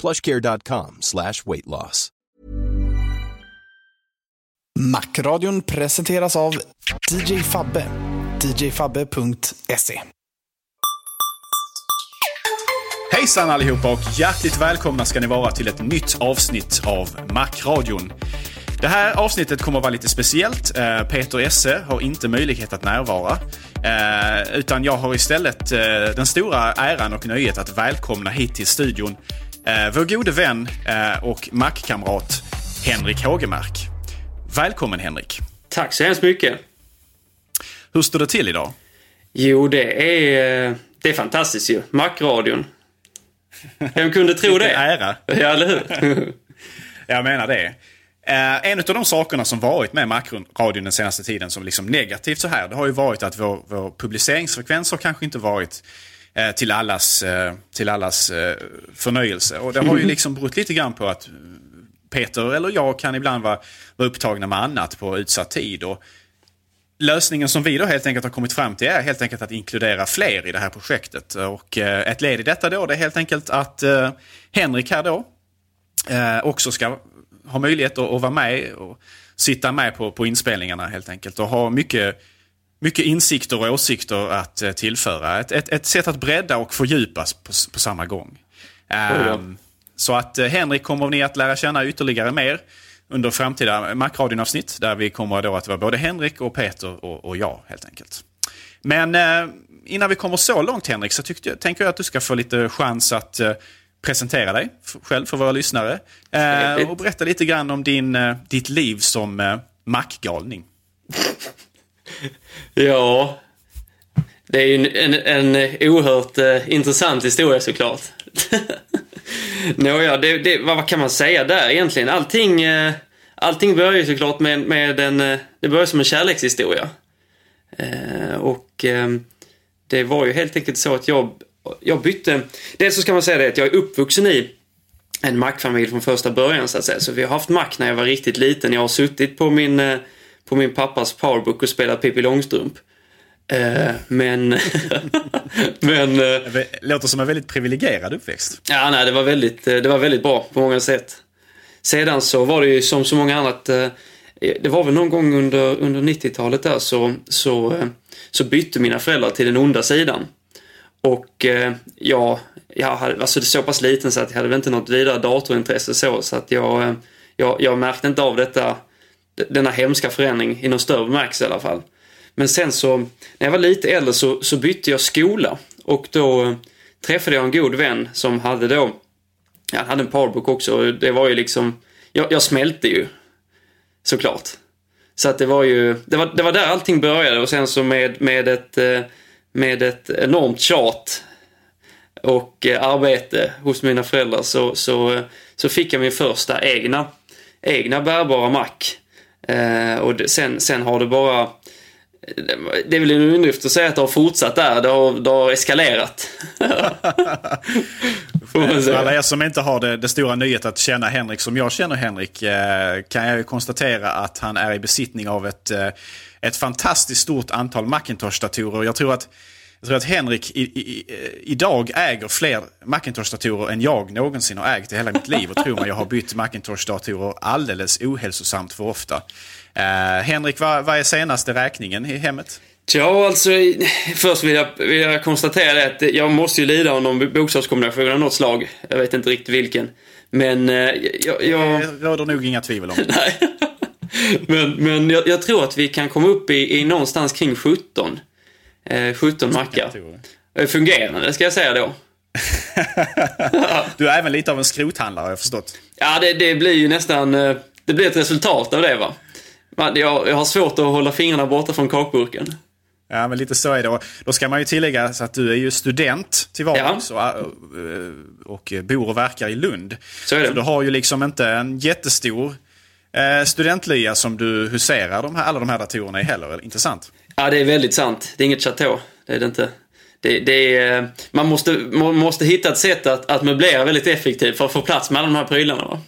plushcare.com slash weight loss. Macradion presenteras av DJ Fabbe. djfabbe.se Hejsan allihopa och hjärtligt välkomna ska ni vara till ett nytt avsnitt av Macradion. Det här avsnittet kommer att vara lite speciellt. Eh, Peter Esse har inte möjlighet att närvara. Eh, utan jag har istället eh, den stora äran och nöjet att välkomna hit till studion vår gode vän och Mac-kamrat Henrik Hågemark. Välkommen Henrik. Tack så hemskt mycket. Hur står det till idag? Jo, det är, det är fantastiskt ju. Mac-radion. Vem kunde tro det? ära. Ja, eller hur? Jag menar det. Eh, en av de sakerna som varit med Macradion den senaste tiden som liksom negativt så här, det har ju varit att vår, vår publiceringsfrekvens har kanske inte varit eh, till allas, eh, till allas eh, förnöjelse. Och det har ju liksom berott lite grann på att Peter eller jag kan ibland vara, vara upptagna med annat på utsatt tid. Och lösningen som vi då helt enkelt har kommit fram till är helt enkelt att inkludera fler i det här projektet. Och eh, ett led i detta då det är helt enkelt att eh, Henrik här då eh, också ska ha möjlighet att, att vara med och sitta med på, på inspelningarna helt enkelt. Och ha mycket, mycket insikter och åsikter att tillföra. Ett, ett, ett sätt att bredda och fördjupas på, på samma gång. Um, så att Henrik kommer ni att lära känna ytterligare mer under framtida Macradion-avsnitt där vi kommer då att vara både Henrik och Peter och, och jag helt enkelt. Men eh, innan vi kommer så långt Henrik så tyckte, tänker jag att du ska få lite chans att eh, presentera dig själv för våra lyssnare. Eh, och berätta lite grann om din, eh, ditt liv som eh, Mac-galning. ja, det är ju en, en, en oerhört eh, intressant historia såklart. Nåja, det, det, vad kan man säga där egentligen? Allting, eh, allting börjar ju såklart med, med en... Eh, det börjar som en kärlekshistoria. Eh, och ehm, det var ju helt enkelt så att jag, jag bytte... Dels så ska man säga det att jag är uppvuxen i en mackfamilj från första början så att säga. Så vi har haft mack när jag var riktigt liten. Jag har suttit på min, eh, på min pappas powerbook och spelat Pippi Långstrump. Eh, men... men eh, låter som en väldigt privilegierad uppväxt. Ja, nej, det var, väldigt, eh, det var väldigt bra på många sätt. Sedan så var det ju som så många annat. Det var väl någon gång under, under 90-talet där så, så, så bytte mina föräldrar till den onda sidan. Och ja, jag hade, alltså det så pass liten så att jag hade väl inte något vidare datorintresse så. Så att jag, jag, jag märkte inte av detta, denna hemska förändring i någon större bemärkelse i alla fall. Men sen så, när jag var lite äldre så, så bytte jag skola. Och då eh, träffade jag en god vän som hade då, han hade en powerbook också. och Det var ju liksom, jag, jag smälte ju. Såklart. Så att det var ju, det var, det var där allting började och sen så med, med, ett, eh, med ett enormt tjat och eh, arbete hos mina föräldrar så, så, så fick jag min första egna, egna bärbara mack. Eh, och det, sen, sen har det bara det är väl en underdrift att säga att det har fortsatt där. Det har, det har eskalerat. För alla er som inte har det, det stora nöjet att känna Henrik som jag känner Henrik eh, kan jag ju konstatera att han är i besittning av ett, eh, ett fantastiskt stort antal Macintosh-datorer. Jag tror att, jag tror att Henrik i, i, i, idag äger fler Macintosh-datorer än jag någonsin har ägt i hela mitt liv. Och tror man jag har bytt Macintosh-datorer alldeles ohälsosamt för ofta. Eh, Henrik, vad, vad är senaste räkningen i hemmet? Ja, alltså först vill jag, vill jag konstatera det att jag måste ju lida av någon bokstavskombination av något slag. Jag vet inte riktigt vilken. Men eh, jag... jag Det råder nog inga tvivel om. nej. men men jag, jag tror att vi kan komma upp i, i någonstans kring 17. Eh, 17 mackar. Eh, Fungerande, ska jag säga då. Du är även lite av en skrothandlare har jag förstått. Ja, det, det blir ju nästan... eh, Det blir ett resultat av det, va. Jag, jag har svårt att hålla fingrarna borta från kakburken. Ja, men lite så är det. Och Då ska man ju tillägga så att du är ju student till vardags och, och, och bor och verkar i Lund. Så är det. Så du har ju liksom inte en jättestor eh, studentlya som du huserar de här, alla de här datorerna i heller. eller? Inte sant? Ja, det är väldigt sant. Det är inget chateau. Det är det inte. Det, det är, man, måste, man måste hitta ett sätt att, att möblera väldigt effektivt för att få plats med alla de här prylarna. Va?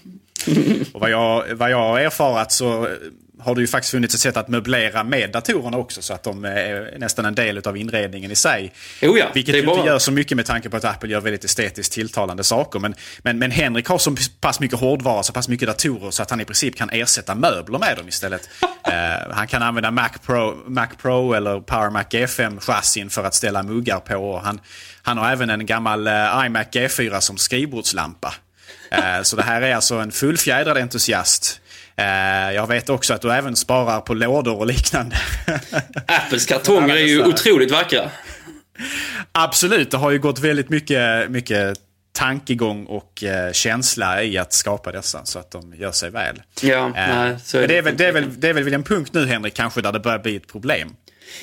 Och vad jag, vad jag har erfarat så eh, har det ju faktiskt funnits ett sätt att möblera med datorerna också så att de är nästan en del av inredningen i sig. Jo, ja, Vilket ju inte bara- gör så mycket med tanke på att Apple gör väldigt estetiskt tilltalande saker. Men, men, men Henrik har så pass mycket hårdvara, så pass mycket datorer så att han i princip kan ersätta möbler med dem istället. Eh, han kan använda Mac Pro, Mac Pro eller Power Mac G5-chassin för att ställa muggar på. Han, han har även en gammal eh, iMac G4 som skrivbordslampa. Eh, Så det här är alltså en fullfjädrad entusiast. Eh, Jag vet också att du även sparar på lådor och liknande. Apples kartonger är ju otroligt vackra. Absolut, det har ju gått väldigt mycket, mycket tankegång och eh, känsla i att skapa dessa så att de gör sig väl. Ja, Eh, nej, så är det, är väl, det, är väl, det är väl vid en punkt nu Henrik kanske där det börjar bli ett problem.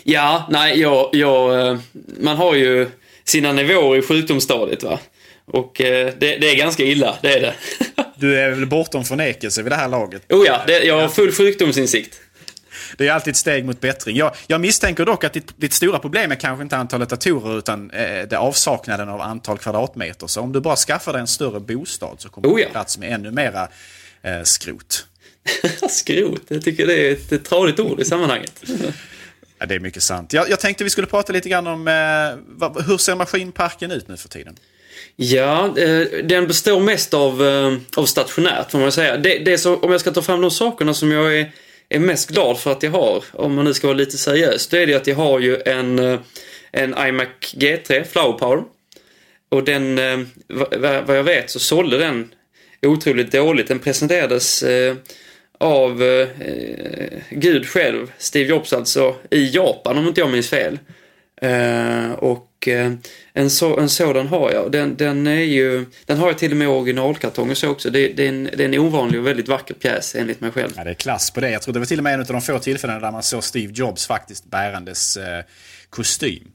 Ja, nej, jag, jag, man har ju sina nivåer i sjukdomsstadiet va. Och eh, det, det är ganska illa, det är det. Du är väl bortom förnekelse vid det här laget. oh ja, det, jag har full sjukdomsinsikt. Det är alltid ett steg mot bättring. Jag, jag misstänker dock att ditt, ditt stora problem är kanske inte antalet datorer utan eh, det avsaknaden av antal kvadratmeter. Så om du bara skaffar dig en större bostad så kommer Oh du ja. få plats med ännu mera eh, skrot. Skrot, jag tycker det är ett, ett tradigt ord i sammanhanget. Ja, det är mycket sant. Jag, jag tänkte vi skulle prata lite grann om eh, vad, hur ser maskinparken ut nu för tiden? Ja, eh, den består mest av, eh, av stationärt får man säga. Det, det är så, om jag ska ta fram de sakerna som jag är, är mest glad för att jag har, om man nu ska vara lite seriös, då är det att jag har ju en, eh, en iMac G3 Flower Power. Och den, vad, jag vet så sålde den otroligt dåligt. Den presenterades av eh, Gud själv, Steve Jobs alltså, i Japan om inte jag minns fel. Eh, och eh, en, så, en sådan har jag. Den, den är ju, den har jag till och med i originalkartong och så också. Det, det, är en, det är en ovanlig och väldigt vacker pjäs enligt mig själv. Ja, det är klass på det. Jag tror det var till och med en av de få tillfällena där man såg Steve Jobs faktiskt bärandes eh, kostym.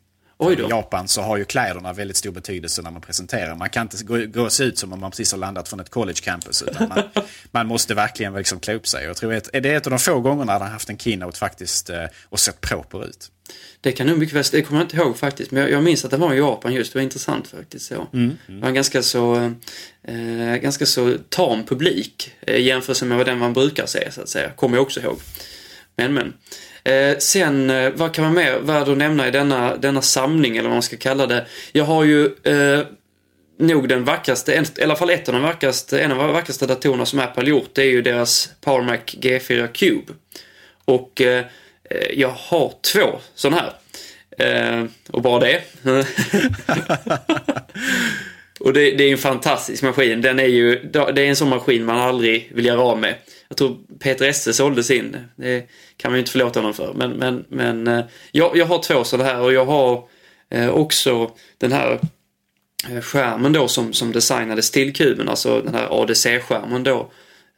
I. Japan så har ju kläderna väldigt stor betydelse när man presenterar. Man kan inte gå, gå och se ut som om man precis har landat från ett college campus. Utan man, man måste verkligen liksom klä upp sig. Jag tror att det är ett av de få gångerna han haft en keynote faktiskt eh, och sett proper ut. Det kan nog mycket väl, det kommer jag inte ihåg faktiskt, men jag, jag minns att den var i Japan just, det var intressant faktiskt så. Det var en ganska så, eh, ganska så tam publik eh, i jämförelse med vad den man brukar se så att säga, kommer jag också ihåg. Men men. Eh, sen, eh, vad kan man mer värd att nämna i denna, denna samling eller vad man ska kalla det. Jag har ju eh, nog den vackraste, en, i alla fall ett av de vackraste, en av de vackraste datorerna som Apple gjort, det är ju deras PowerMac G4 Cube. Och eh, jag har två sådana här. Eh, och bara det. och det, det är en fantastisk maskin. Den är ju, det är en sån maskin man aldrig vill göra av med. Jag tror Peter Esse sålde sin. Det kan man ju inte förlåta honom för. Men, men, men eh, jag, jag har två sådana här och jag har eh, också den här eh, skärmen då som, som designades till kuben, alltså den här ADC-skärmen då.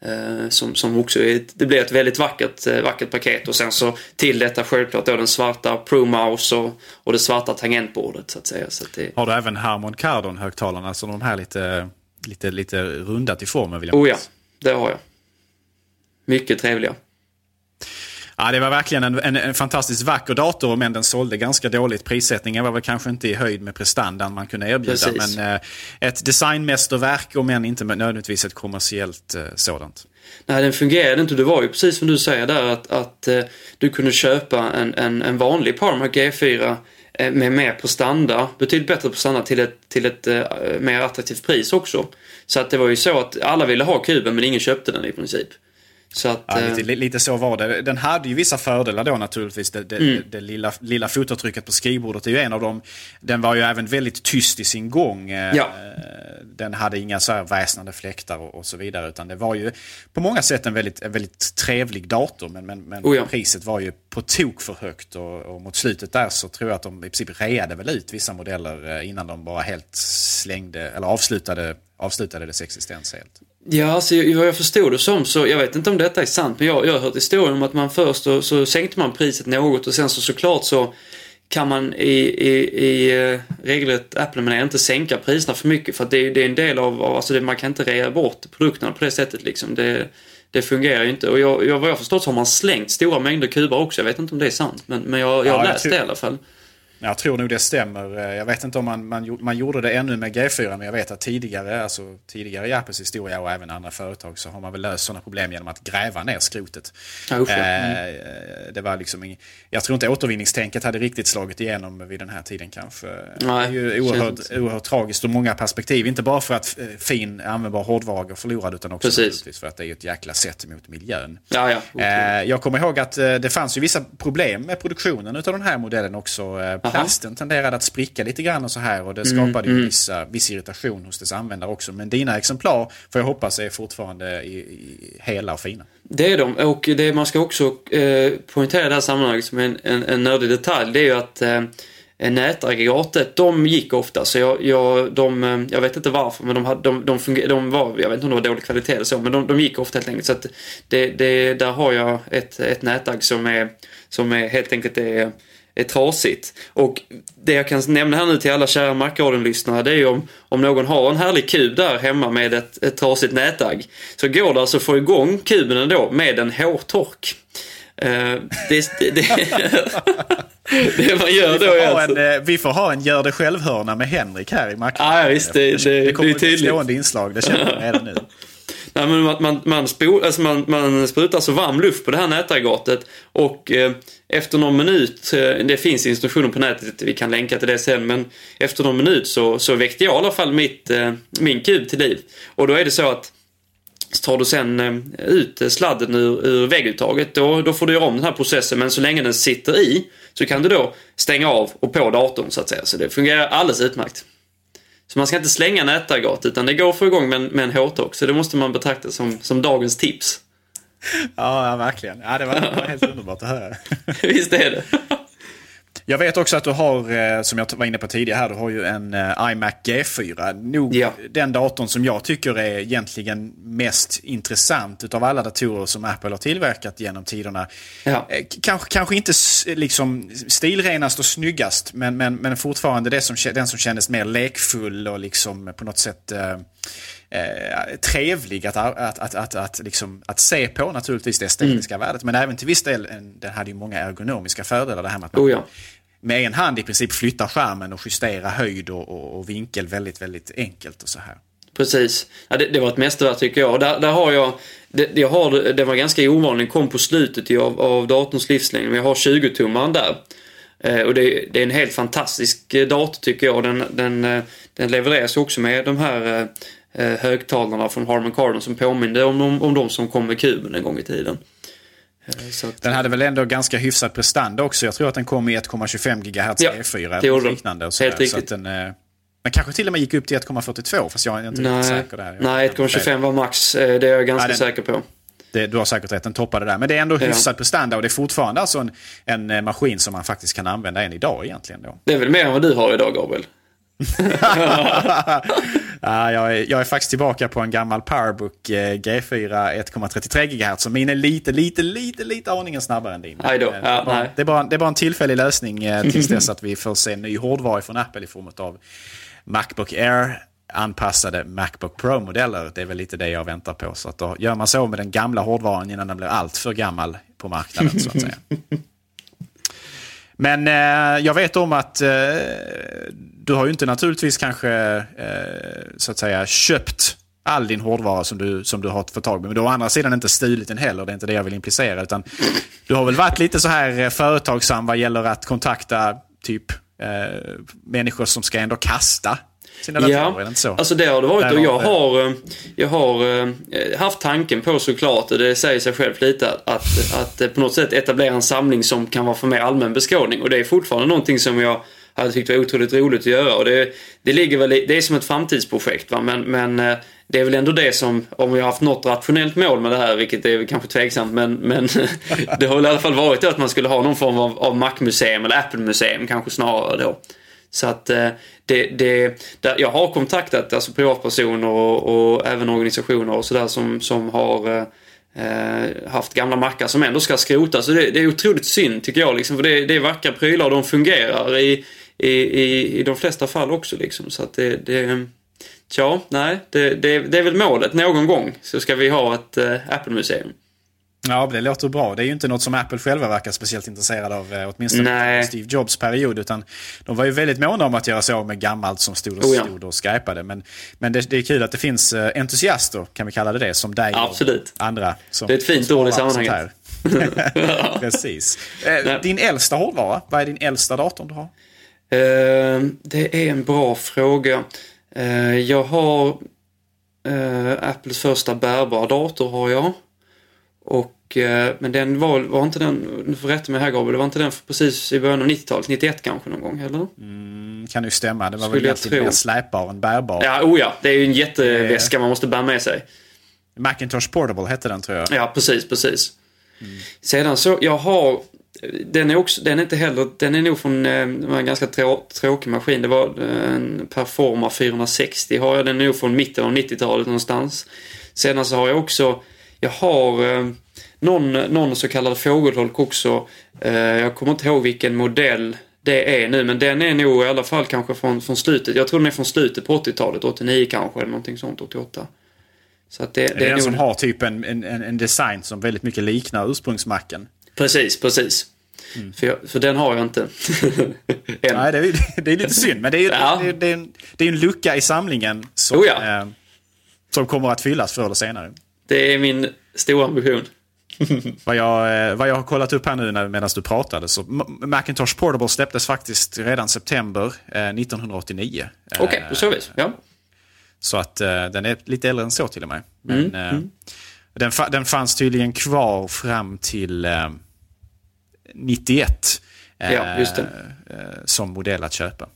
Eh, som, som också är, det blir ett väldigt vackert, eh, vackert paket och sen så till detta självklart då den svarta Pro Mouse och, och det svarta tangentbordet så att säga. Så att det, Har du även Harman Kardon-högtalarna? Alltså de här lite, lite, lite rundat i formen vill jag oh ja, det har jag. Mycket trevliga. Ja, det var verkligen en, en, en, fantastiskt vacker dator, men den sålde ganska dåligt. Prissättningen var väl kanske inte i höjd med prestandan man kunde erbjuda. Precis. Men eh, ett designmästerverk, om än inte nödvändigtvis ett kommersiellt eh, sådant. Nej, den fungerade inte. Det var ju precis som du säger där att, att eh, du kunde köpa en, en, en vanlig Parma G4 eh, med mer prestanda, betydligt bättre prestanda till ett, till ett eh, mer attraktivt pris också. Så att det var ju så att alla ville ha kuben men ingen köpte den i princip. Så att, ja, lite, eh, lite, så var det. Den hade ju vissa fördelar då naturligtvis. Det, det, mm. det lilla, lilla fotavtrycket på skrivbordet är ju en av dem. Den var ju även väldigt tyst i sin gång. Eh, ja. Den hade inga så här väsnande fläktar och, och, så vidare. Utan det var ju på många sätt en väldigt, en väldigt trevlig dator. Men, men, men oh ja. priset var ju på tok för högt. Och, och, mot slutet där så tror jag att de i princip reade väl ut vissa modeller eh, innan de bara helt slängde, eller avslutade, avslutade dess existens helt. Ja, alltså vad jag förstod det som så, jag vet inte om detta är sant, men jag, jag har hört historien om att man först så, så sänkte man priset något och sen så såklart så kan man i, i, i uh, regelrätt Apple inte sänka priserna för mycket för att det, det är en del av, av alltså det, man kan inte rea bort produkterna på det sättet liksom. Det, det fungerar ju inte och jag, jag, vad jag förstått så har man slängt stora mängder kuber också. Jag vet inte om det är sant men, men jag, jag har ja, läst det i alla fall. Jag tror nog det stämmer. Eh, jag vet inte om man, man, man gjorde det ännu med G4 men jag vet att tidigare, alltså tidigare i Apples historia och även andra företag så har man väl löst sådana problem genom att gräva ner skrotet. Ja, mm. det var liksom ing, jag tror inte återvinningstänket hade riktigt slagit igenom vid den här tiden kanske. Nej, det är ju oerhört, oerhört tragiskt ur många perspektiv. Inte bara för att eh, fin användbar hårdvara går förlorad utan också för att det är ett jäkla sätt mot miljön. Ja, ja, jag kommer ihåg att det fanns ju vissa problem med produktionen av den här modellen också plasten tenderade att spricka lite grann och så här och det mm, skapade mm, ju vissa, viss irritation hos dess användare också. Men dina exemplar får jag hoppas är fortfarande i, i hela och fina. Det är de och det man ska också eh, poängtera i det här sammanhanget som en, en, en nördig detalj det är ju att eh, nätaggregatet, de gick ofta. Så jag, jag, de, eh, jag vet inte varför, men de, hade, de, de, funger, de var, jag vet inte om det var dålig kvalitet eller så, men de, de gick ofta helt enkelt. Så att det, det, där har jag ett, ett nätagg som är, som är helt enkelt är är trasigt. Och det jag kan nämna här nu till alla kära Macradion-lyssnare det är ju om, om någon har en härlig kub där hemma med ett, ett trasigt nätagg. Så går det alltså att få igång kuben ändå med en hårtork. Uh, det, det, det, det man gör då är alltså... en, eh, Vi får ha en gör det själv-hörna med Henrik här i Macron. Ja, visst. Det, det, det, kommer det är tydligt. ett stående inslag, det känner jag redan nu. Nej, men man, man, man, spol, alltså man, man sprutar så varm luft på det här nätaggregatet och eh, efter någon minut, eh, det finns instruktioner på nätet, vi kan länka till det sen, men efter någon minut så, så väckte jag i alla fall mitt, eh, min kub till liv. Och då är det så att tar du sen eh, ut sladden ur, ur vägguttaget, då, då får du göra om den här processen, men så länge den sitter i så kan du då stänga av och på datorn så att säga. Så det fungerar alldeles utmärkt. Så man ska inte slänga nätaggregat utan det går att få igång med, med en hårtork. Så det måste man betrakta som, som dagens tips. Ja, ja verkligen. Ja, det var, det var helt underbart att höra. Visst är det. Jag vet också att du har, eh, som jag var inne på tidigare här, du har ju en eh, iMac G4. Nog ja. den datorn som jag tycker är egentligen mest intressant utav alla datorer som Apple har tillverkat genom tiderna. Ja. Eh, kanske, kanske inte liksom stilrenast och snyggast, men, men, men fortfarande det som, den som kändes mer lekfull och liksom på något sätt eh, trevlig att, att, att, att, att, liksom, att se på naturligtvis det estetiska mm. värdet. Men även till viss del, den hade ju många ergonomiska fördelar. Det här med att man oh ja med en hand i princip flytta skärmen och justera höjd och, och, och vinkel väldigt, väldigt enkelt och så här. Precis. Ja, det, det, var ett mästerverk tycker jag. Där, där har jag, det, jag har, det var ganska ovanligt, kom på slutet av, av datorns livslängd, men jag har 20-tummaren där. Eh, och det, det, är en helt fantastisk eh, dator tycker jag. Den, den, eh, den levereras också med de här eh, eh, högtalarna från Harman Kardon som påminner om de, om de som kom med kuben en gång i tiden. Eh, att, den hade väl ändå ganska hyfsad prestanda också. Jag tror att den kom i 1,25 GHz ja, E4 eller liknande. Och så Helt riktigt. Så den, eh, men kanske till och med gick upp till 1,42 fast jag är inte nej, riktigt säker där. nej, 1,25 var max. Eh, det är jag ganska nej, den, säker på. Det, du har säkert rätt, den toppade där. Men det är ändå hyfsad ja. prestanda och det är fortfarande alltså en, en maskin som man faktiskt kan använda än idag egentligen. Då. Det är väl mer än vad du har idag Gabriel? ja, jag, är, jag är faktiskt tillbaka på en gammal Powerbook eh, G4 1,33 GHz. Så min är lite, lite, lite, lite aningen snabbare än din. Eh, ja, det, bara, det, är bara, det är bara en tillfällig lösning eh, tills dess att vi får se ny hårdvara från Apple i form av Macbook Air anpassade Macbook Pro-modeller. Det är väl lite det jag väntar på. Så att då gör man så med den gamla hårdvaran innan den blir allt för gammal på marknaden så att säga. Men eh, jag vet om att eh, du har ju inte naturligtvis kanske eh, så att säga köpt all din hårdvara som du, som du har fått tag på. Men du har å andra sidan inte stulit den heller, det är inte det jag vill implicera. Utan du har väl varit lite så här eh, företagsam vad gäller att kontakta typ eh, människor som ska ändå kasta sina datorer, Ja, så? alltså det har det varit och jag har har, eh, jag har eh, haft tanken på såklart, och det säger sig själv lite, att, att, eh, på något sätt etablera en samling som kan vara för mer allmän beskådning. Och det är fortfarande någonting som jag hade tyckt var otroligt roligt att göra. Och det, det ligger väl i, det är som ett framtidsprojekt va, men, men eh, det är väl ändå det som, om vi har haft något rationellt mål med det här, vilket är kanske tveksamt, men, men det har väl i alla fall varit det att man skulle ha någon form av, av Mac-museum eller Apple-museum kanske snarare då. Så att eh, det, det, där jag har kontaktat alltså privatpersoner och, och även organisationer och sådär som, som har eh, eh, haft gamla mackar som ändå ska skrotas. Så det, det är otroligt synd tycker jag. Liksom, för det, det är vackra prylar och de fungerar i, i, i, i de flesta fall också. Liksom. Så att det, det, tja, nej, det, det, det är väl målet. Någon gång så ska vi ha ett eh, Apple-museum. Ja, det låter bra. Det är ju inte något som Apple själva verkar speciellt intresserade av, eh, åtminstone Nej. Steve Jobs period. Utan de var ju väldigt måna om att göra sig av med gammalt som stod och, Oh ja. stod och skypade. Men, men det, det är kul att det finns eh, entusiaster, kan vi kalla det det, som dig Absolut. och andra. Som, Det är ett fint ord i sammanhanget. Precis. Eh, Nej. din äldsta hårdvara, vad är din äldsta dator du har? Eh, det är en bra fråga. Eh, jag har eh, Apples första bärbara dator har jag. Och, men den var, var inte den, du får rätta mig här Gabriel, det var inte den precis i början av 90-talet, 91 kanske någon gång, eller? Mm, kan ju stämma. Det var Skulle väl egentligen mer släpbar än bärbar. Ja, oh ja, det är ju en jätteväska man måste bära med sig. Macintosh Portable hette den tror jag. Ja, precis, precis. Sedan så, jag har, den är också, den är inte heller, den är nog från eh, det en ganska trå, tråkig maskin. Det var eh, en Performa 460 har jag, den är nog från mitten av 90-talet någonstans. Sedan så har jag också, jag har eh, någon, någon så kallad fågelholk också. Jag kommer inte ihåg vilken modell det är nu, men den är nog i alla fall kanske från, från slutet. Jag tror den är från slutet på 80-talet, 89 kanske, eller någonting sånt, 88. Så att det, Det är den nog- som har typ en, en, en design som väldigt mycket liknar ursprungsmacken. Precis, precis. För, jag, för den har jag inte. Nej, det är, det är lite synd. Men det är ju Ja. det, det är en, det är en lucka i samlingen som, Oh ja. eh, som kommer att fyllas förr eller senare. Det är min stora ambition. Vad jag, eh, vad jag har kollat upp här nu medan du pratade så Macintosh Portable släpptes faktiskt redan september eh, 1989. Eh, Okej, på så vis. Ja. Så att eh, den är lite äldre än så till och med. Men Mm, eh, Den, fa- den fanns tydligen kvar fram till 91. eh, Ja, just det. eh, som modell att köpa.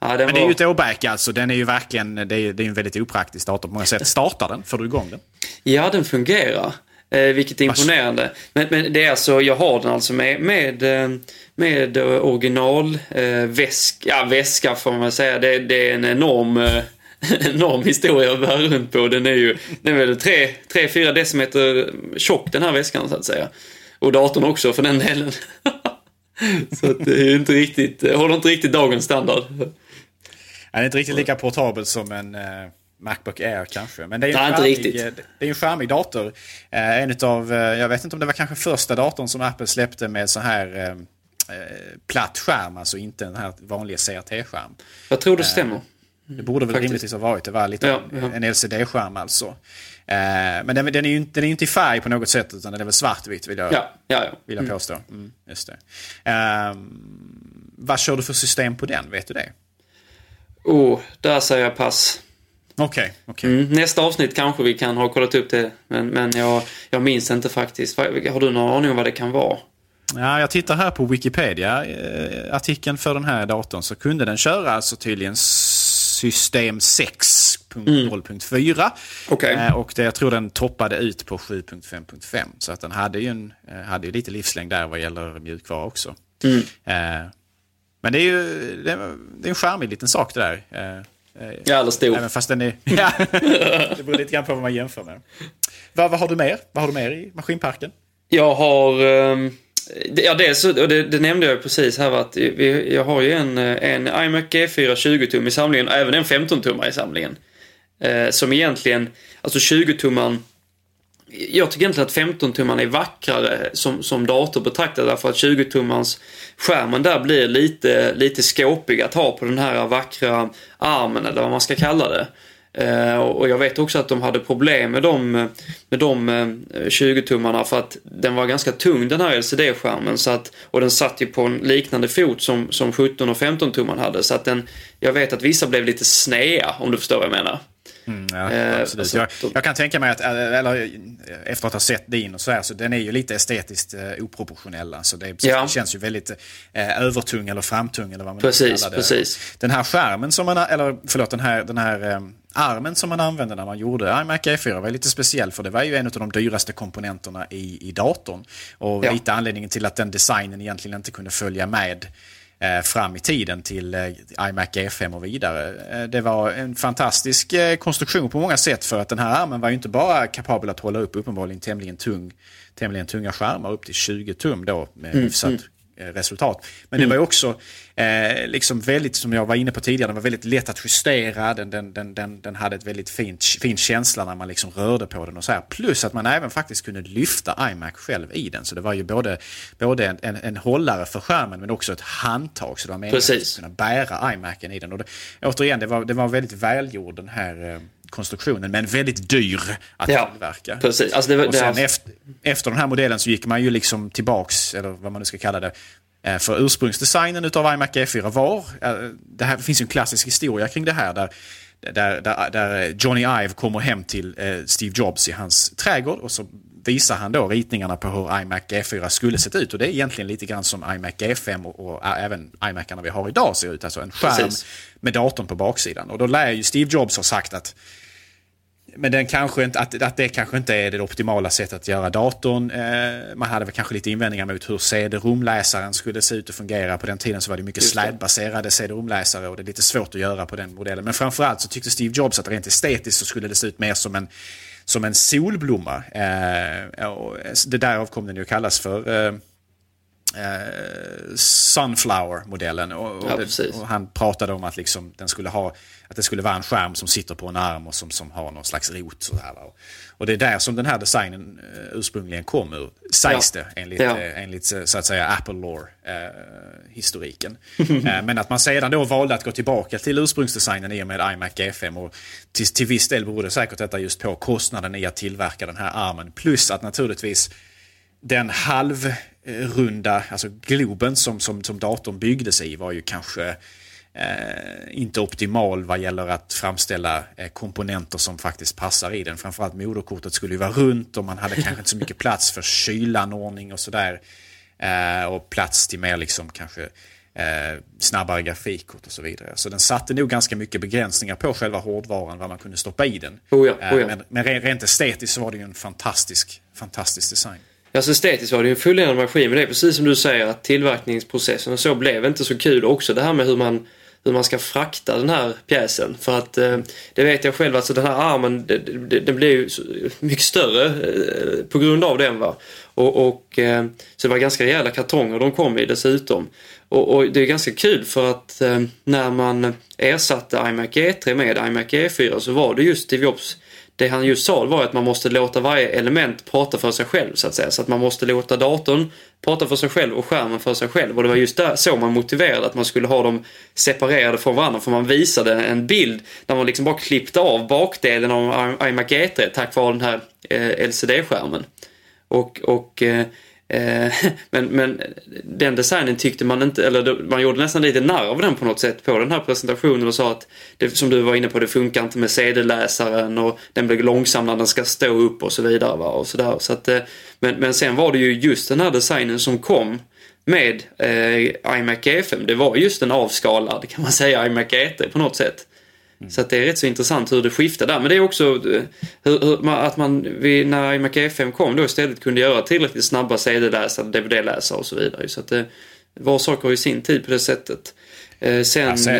Ja, den Men det är var... ju ett åback alltså. Den är ju verkligen, det är, det är en väldigt opraktisk dator på många sätt. Startar den? Får du igång den? Ja, den fungerar. Eh, vilket är imponerande. Men, men det är alltså, jag har den alltså med, med, eh, med eh, original eh, väska, ja väska får man säga. Det, det är en enorm, eh, enorm historia att bära runt på. Den är ju, den är väl 3-4 decimeter tjock den här väskan så att säga. Och datorn också för den delen. så att det är inte riktigt, det håller inte riktigt dagens standard. Den är inte riktigt lika portabel som en eh, Macbook Air kanske. Men det är ju en, Nej, charmig, riktigt. eh, det är en charmig dator. Eh, en utav, jag vet inte om det var kanske första datorn som Apple släppte med så här platt skärm, alltså inte den här vanliga CRT-skärm. Jag tror det stämmer. Det borde väl Faktiskt. rimligtvis ha varit. Det var lite Ja, ja. en LCD-skärm alltså. Eh, men den, den är ju inte, den är inte i färg på något sätt utan den är väl svartvitt vill jag, Ja, ja, ja. vill jag påstå. Mm, just det. Ehm, vad kör du för system på den? Vet du det? Oh, där säger jag pass. Okej, okej. Mm, nästa avsnitt kanske vi kan ha kollat upp det. Men, men jag, jag minns inte faktiskt. Har du någon aning om vad det kan vara? Ja, jag tittar här på Wikipedia, eh, artikeln för den här datorn, så kunde den köra alltså tydligen system 6.0.4. Okej. Eh, och det, jag tror den toppade ut på 7.5.5. Så att den hade ju, en, eh, hade ju lite livslängd där vad gäller mjukvara också. Mm. Eh, men det är ju det är, det är en charmig liten sak det där. Eh, Ja, eller stor. Även fast den är... Ja, det beror lite grann på vad man jämför med. Vad, vad har du mer? Vad har du mer i maskinparken? Jag har... det- Ja, det, så, och det, det nämnde jag precis här att vi, jag har ju en, en iMac G4 20-tum i samlingen och även en 15-tummare i samlingen. Eh, som egentligen, alltså 20-tummaren jag tycker egentligen att 15-tummaren är vackrare som, som dator betraktad därför att 20-tummans skärmen där blir lite, lite skåpig att ha på den här vackra armen eller vad man ska kalla det. Eh, och jag vet också att de hade problem med de, med de eh, 20-tummarna för att den var ganska tung den här LCD-skärmen. Så att, och den satt ju på en liknande fot som, som 17 och 15-tumman hade. Så att den, jag vet att vissa blev lite snea om du förstår vad jag menar. Mm, ja, eh, absolut. Jag, jag, kan tänka mig att, eller efter att ha sett din och så här, så den är ju lite estetiskt eh, oproportionell. Alltså det, ja. det känns ju väldigt eh, övertung eller framtung eller vad man precis, kallar det. Precis. Den här skärmen som man, eller förlåt, den här, den här eh, armen som man använde när man gjorde iMac E4 var lite speciell för det var ju en av de dyraste komponenterna i, i datorn. Och ja. lite anledningen till att den designen egentligen inte kunde följa med Eh, fram i tiden till eh, iMac G5 och vidare. Eh, det var en fantastisk konstruktion på många sätt för att den här armen var ju inte bara kapabel att hålla upp uppenbarligen tämligen, tung, tämligen tunga skärmar upp till 20 tum då med mm, hyfsat mm. Eh, resultat. Men det var mm. också eh, liksom väldigt, som jag var inne på tidigare, den var väldigt lätt att justera. Den, den, den, den, den hade ett väldigt fint, fin känsla när man liksom rörde på den och så här. Plus att man även faktiskt kunde lyfta iMac själv i den. Så det var ju både, både en, en, en hållare för skärmen men också ett handtag. Så det var meningen att kunna bära iMacen i den. Och det, återigen, det var, det var väldigt välgjord den här eh, konstruktionen men väldigt dyr att ja, tillverka. Precis. Alltså det, och sen det, efter, efter den här modellen så gick man ju liksom tillbaks, eller vad man nu ska kalla det, eh, för ursprungsdesignen av iMac E4 var, eh, det här finns ju en klassisk historia kring det här där där, där, där Johnny Ive kommer hem till eh, Steve Jobs i hans trädgård och så visar han då ritningarna på hur iMac G4 skulle sett ut. Och det är egentligen lite grann som iMac G5 och, och även iMacarna vi har idag ser ut. Alltså en skärm Precis. med datorn på baksidan. Och då lär ju Steve Jobs ha sagt att men den kanske inte, att, att det kanske inte är det optimala sättet att göra datorn. Eh, man hade väl kanske lite invändningar mot hur CD-ROM-läsaren skulle se ut och fungera. På den tiden så var det mycket slädbaserade CD-ROM-läsare och det är lite svårt att göra på den modellen. Men framförallt så tyckte Steve Jobs att rent estetiskt så skulle det se ut mer som en, som en solblomma. Eh, och det därav kom den ju kallas för eh, eh, Sunflower-modellen. Och, och, ja, och, han pratade om att liksom, den skulle ha, att det skulle vara en skärm som sitter på en arm och som, som har någon slags rot. Så här, och, och det är där som den här designen eh, ursprungligen kom ur, sägs ja. det enligt, ja. eh, enligt eh, så att säga Apple Lore-historiken. Eh, men att man sedan då valde att gå tillbaka till ursprungsdesignen i och med iMac G5 och till, till viss del berodde säkert detta just på kostnaden i att tillverka den här armen. Plus att naturligtvis den halvrunda, alltså globen som, som, som datorn byggdes i var ju kanske eh, inte optimal vad gäller att framställa eh, komponenter som faktiskt passar i den. Framförallt moderkortet skulle ju vara runt och man hade kanske inte så mycket plats för kylanordning och sådär. Eh, och plats till mer liksom kanske eh, snabbare grafikkort och så vidare. Så den satte nog ganska mycket begränsningar på själva hårdvaran, vad man kunde stoppa i den. Oh ja, oh ja. Men, men rent estetiskt så var det ju en fantastisk, fantastisk design. Alltså estetiskt var det ju en fulländad maskin men det är precis som du säger att tillverkningsprocessen och så blev inte så kul också. Det här med hur man, hur man ska frakta den här pjäsen. För att eh, det vet jag själv, alltså den här armen den blev ju mycket större eh, på grund av den. Va? Och, och eh, så det var ganska rejäla kartonger de kom i dessutom. Och, och det är ganska kul för att eh, när man ersatte iMac E3 med iMac E4 så var det just Steve Jobs det han just sa var att man måste låta varje element prata för sig själv så att säga. Så att man måste låta datorn prata för sig själv och skärmen för sig själv. Och det var just där så man motiverade att man skulle ha dem separerade från varandra. För man visade en bild där man liksom bara klippte av bakdelen av iMac E3 tack vare den här eh, LCD-skärmen. Och, och eh, Eh, men, men den designen tyckte man inte, eller man gjorde nästan lite narr av den på något sätt på den här presentationen och sa att det, som du var inne på, det funkar inte med CD-läsaren och den blir långsam när den ska stå upp och så vidare. Va? Och så där. Så att, eh, men, men sen var det ju just den här designen som kom med eh, iMac E5. Det var just en avskalad, kan man säga, iMac E3 på något sätt. Mm. Så det är rätt så intressant hur det skiftar där. Men det är också eh, hur, hur, att man vid, när iMac F5 kom då istället kunde göra tillräckligt snabba CD-läsare, DVD-läsare och så vidare. Så att det var saker i sin tid på det sättet. Eh, sen... Alltså,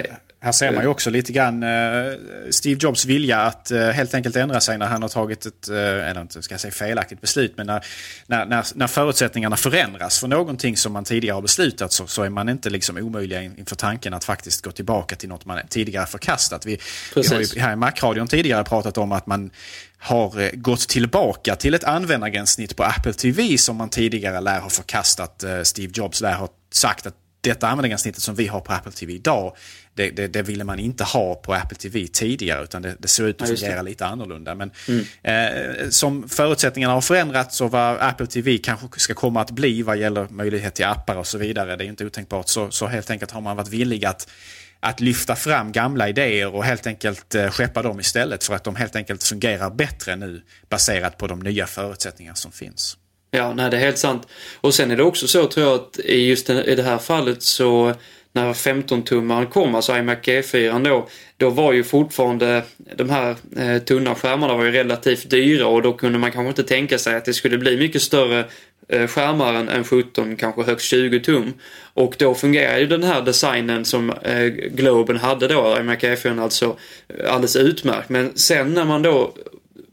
Här ser man ju också lite grann eh, Steve Jobs vilja att eh, helt enkelt ändra sig när han har tagit ett, eh, eller inte ska jag säga felaktigt beslut, men när, när, när, när förutsättningarna förändras för någonting som man tidigare har beslutat så, så är man inte liksom omöjliga inför tanken att faktiskt gå tillbaka till något man tidigare förkastat. Vi, vi har ju här i Macradion tidigare pratat om att man har gått tillbaka till ett användargränssnitt på Apple TV som man tidigare lär ha förkastat. Steve Jobs lär ha sagt att detta användargränssnittet som vi har på Apple TV idag, det, det, det, ville man inte ha på Apple TV tidigare utan det, det ser ut att fungera lite annorlunda. Men mm. eh, som förutsättningarna har förändrats och vad Apple TV kanske ska komma att bli vad gäller möjlighet till appar och så vidare, det är inte otänkbart, så, så helt enkelt har man varit villig att att lyfta fram gamla idéer och helt enkelt eh, skeppa dem istället för att de helt enkelt fungerar bättre nu baserat på de nya förutsättningar som finns. Ja, nej det är helt sant. Och sen är det också så tror jag att i just i det här fallet så när 15-tummaren kom, alltså iMac e G4 då, då var ju fortfarande de här eh, tunna skärmarna var ju relativt dyra och då kunde man kanske inte tänka sig att det skulle bli mycket större eh, skärmar än, än 17, kanske högst 20 tum. Och då fungerar ju den här designen som eh, Globen hade då, iMac e G4 alltså, eh, alldeles utmärkt. Men sen när man då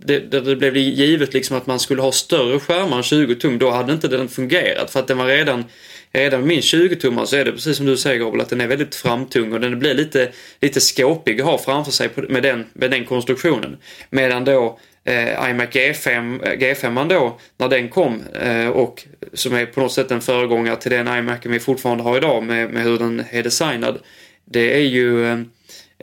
det, det, det blev givet liksom att man skulle ha större skärmar än 20 tum, då hade inte den fungerat för att den var redan Redan med min 20-tummare så är det precis som du säger Gabriel, att den är väldigt framtung och den blir lite, lite skåpig att ha framför sig med den, med den konstruktionen. Medan då eh, iMac G5, eh, G5 då, när den kom eh, och som är på något sätt en föregångare till den iMac vi fortfarande har idag med, med hur den är designad. Det är ju eh,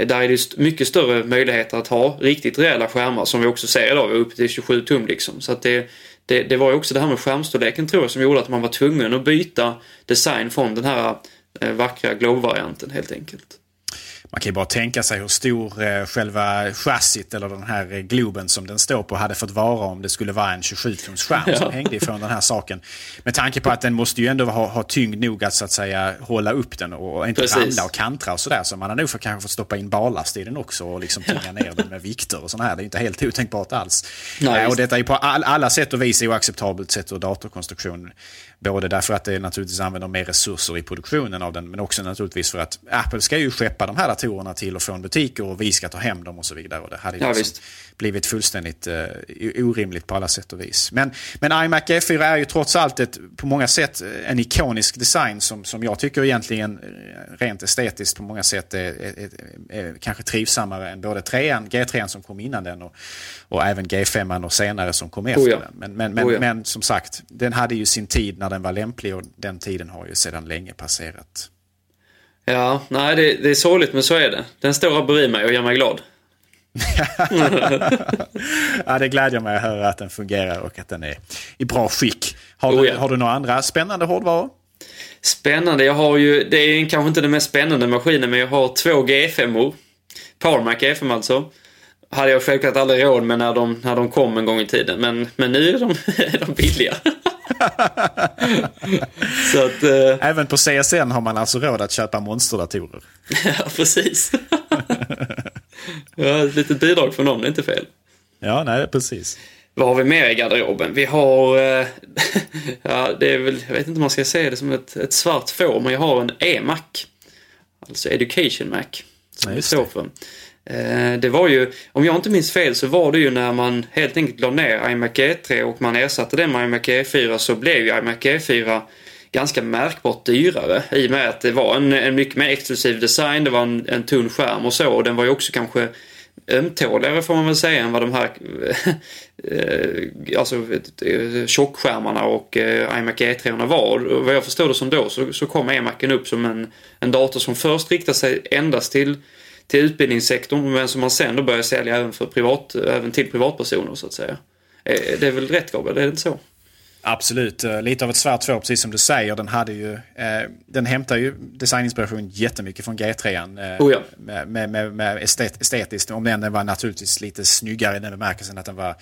där är det mycket större möjligheter att ha riktigt rejäla skärmar som vi också ser idag, upp till 27 tum liksom. Så att det, det, det var ju också det här med skärmstorleken tror jag som gjorde att man var tvungen att byta design från den här eh, vackra Globe-varianten helt enkelt. Man kan ju bara tänka sig hur stor eh, själva chassit eller den här eh, Globen som den står på hade fått vara om det skulle vara en 27-tums skärm ja. som hängde ifrån den här saken. Med tanke på att den måste ju ändå ha, ha tyngd nog att så att säga hålla upp den och inte Precis. ramla och kantra och sådär. Så man har nog för, kanske fått stoppa in ballast i den också och liksom tynga ner den med vikter och sådana här. Det är inte helt otänkbart alls. Nej, och detta är på all, alla sätt och vis oacceptabelt sett ur datorkonstruktion. Både därför att det naturligtvis använder mer resurser i produktionen av den men också naturligtvis för att Apple ska ju skeppa de här datorerna till och från butiker och vi ska ta hem dem och så vidare. Och det hade ja, liksom blivit fullständigt uh, orimligt på alla sätt och vis. Men, men iMac G4 är ju trots allt ett, på många sätt en ikonisk design som, som jag tycker egentligen eh, rent estetiskt på många sätt är, är, är, är kanske trivsammare än både 3 G3 som kom innan den och, och även G5 och senare som kom efter oh ja. den. Men, men, men, oh ja. men som sagt, den hade ju sin tid när den var lämplig och den tiden har ju sedan länge passerat. Ja, nej det, det är sorgligt men så är det. Den står bredvid mig och gör mig glad. ja, det glädjer mig att höra att den fungerar och att den är i bra skick. Har du, oh ja. har du några andra spännande hårdvaror? Spännande, jag har ju, det är kanske inte den mest spännande maskinen men jag har två G5-or. PowerMac G5 alltså hade jag självklart aldrig råd med när de, när de kom en gång i tiden. Men, men nu är de, är de billiga. Så att, eh... Även på CSN har man alltså råd att köpa monsterdatorer. ja, precis. ja, ett litet bidrag från dem, det är inte fel. Ja, nej, precis. Vad har vi mer i garderoben? Vi har, eh, ja det är väl, jag vet inte om man ska säga det som ett, ett svart får, men jag har en E-Mac. Alltså Education Mac. Som ja, det står för. Eh, det var ju, om jag inte minns fel så var det ju när man helt enkelt la ner iMac E3 och man ersatte den med iMac E4 så blev ju iMac E4 ganska märkbart dyrare i och med att det var en, en mycket mer exklusiv design, det var en, en tunn skärm och så och den var ju också kanske ömtåligare får man väl säga än vad de här eh, alltså eh, tjockskärmarna och iMac E3 var. Och vad jag förstår det som då så, så kom iMacen upp som en, en dator som först riktade sig endast till till utbildningssektorn men som man sen då börjar sälja även, för privat, även till privatpersoner så att säga. Eh, det är väl rätt Gabriel, är det inte så? Absolut, eh, lite av ett svart får precis som du säger. Den, hade ju, eh, den hämtar ju designinspiration jättemycket från G3. Eh, oh ja. Med, med, med estet, estetiskt, om den var naturligtvis lite snyggare i den bemärkelsen att den var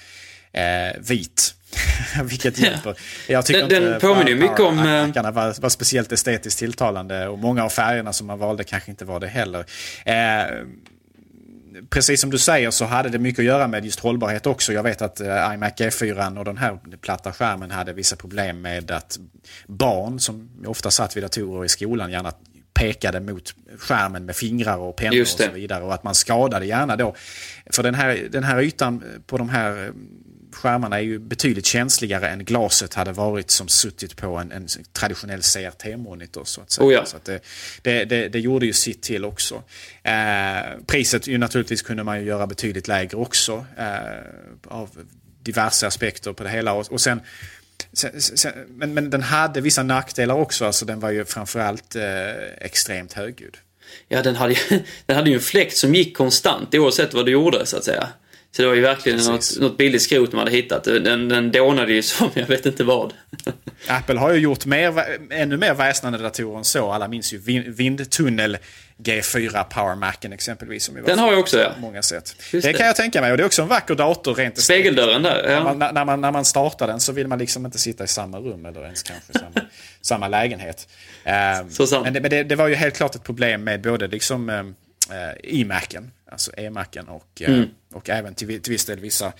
eh, vit. Vilket hjälper. Jag tycker den, den påminner ju mycket om... Mackarna var, var speciellt estetiskt tilltalande och många av färgerna som man valde kanske inte var det heller. Eh, precis som du säger så hade det mycket att göra med just hållbarhet också. Jag vet att eh, iMac G4 och den här platta skärmen hade vissa problem med att barn som ofta satt vid datorer i skolan gärna pekade mot skärmen med fingrar och pennor och så vidare. Och att man skadade gärna då. För den här, den här ytan på de här eh, skärmarna är ju betydligt känsligare än glaset hade varit som suttit på en, en traditionell CRT-monitor. Så att säga. Oh ja. så att det, det, det, det gjorde ju sitt till också. Eh, priset ju naturligtvis kunde man ju göra betydligt lägre också. Eh, av diverse aspekter på det hela. Och, och sen, sen, sen, men, men den hade vissa nackdelar också. Alltså den var ju framförallt eh, extremt högljudd. Ja, den hade, den hade ju en fläkt som gick konstant oavsett vad du gjorde så att säga. Så det var ju verkligen Precis. något, något billigt skrot de hade hittat. Den, den dånade ju som jag vet inte vad. Apple har ju gjort mer, ännu mer väsnande datorer än så. Alla minns ju vin- vindtunnel G4 Power Macen exempelvis. Som Den har jag också, ja. Många sätt. Just det, kan jag tänka mig. Och det är också en vacker dator rent. Spegeldörren där, När ja. man, när, man, när man startar den så vill man liksom inte sitta i samma rum eller ens kanske samma, samma lägenhet. Så sant. Men, det, men det, det var ju helt klart ett problem med både liksom eh, eh, iMacen, alltså e-macen och, eh, Mm. och även till, till viss del vissa,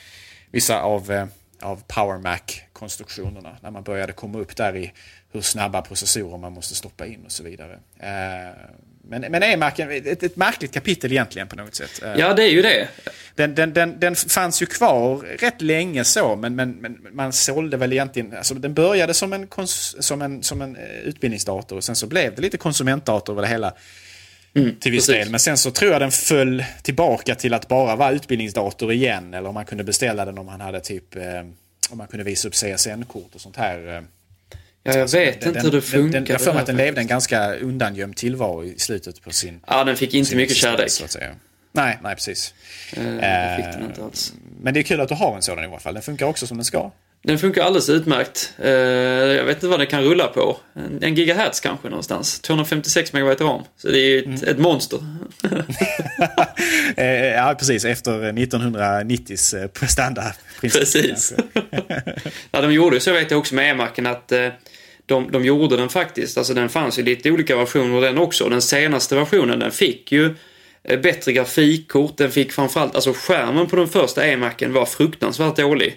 vissa av, eh, av Power Mac-konstruktionerna. När man började komma upp där i hur snabba processorer man måste stoppa in och så vidare. Eh, men, men e-macen, ett, ett märkligt kapitel egentligen på något sätt. Ja, det är ju det. den, den, den, den fanns ju kvar rätt länge så, men, men, men man sålde väl egentligen... Alltså den började som en, som, en, som en utbildningsdator och sen så blev det lite konsumentdator över det hela. Till viss precis. del. Men sen så tror jag den föll tillbaka till att bara vara utbildningsdator igen. Eller om man kunde beställa den om man hade typ... Eh, om man kunde visa upp CSN-kort och sånt här. eh. Ja, jag vet Den- inte hur det den- funkar. Den, jag har för mig att den levde en ganska undangömd tillvaro i slutet på sin... Ja, den fick inte mycket kärlek. Nej, nej precis. Eh, Det fick den inte alls. Men det är kul att du har en sådan i alla fall. Den funkar också som den ska. Den funkar alldeles utmärkt. Eh, Jag vet inte vad den kan rulla på. En- gigahertz kanske någonstans. 256 megabyte ram. Så det är ju ett, ett monster. Eh, ja, precis. Efter 1990s eh, prestanda-princip. Precis. Ja, de gjorde så vet jag också med e-macen att de, de gjorde den faktiskt. Alltså den fanns ju lite olika versioner den också. Den senaste versionen den fick ju bättre grafikkort. Den fick framförallt, alltså skärmen på den första e-macen var fruktansvärt dålig.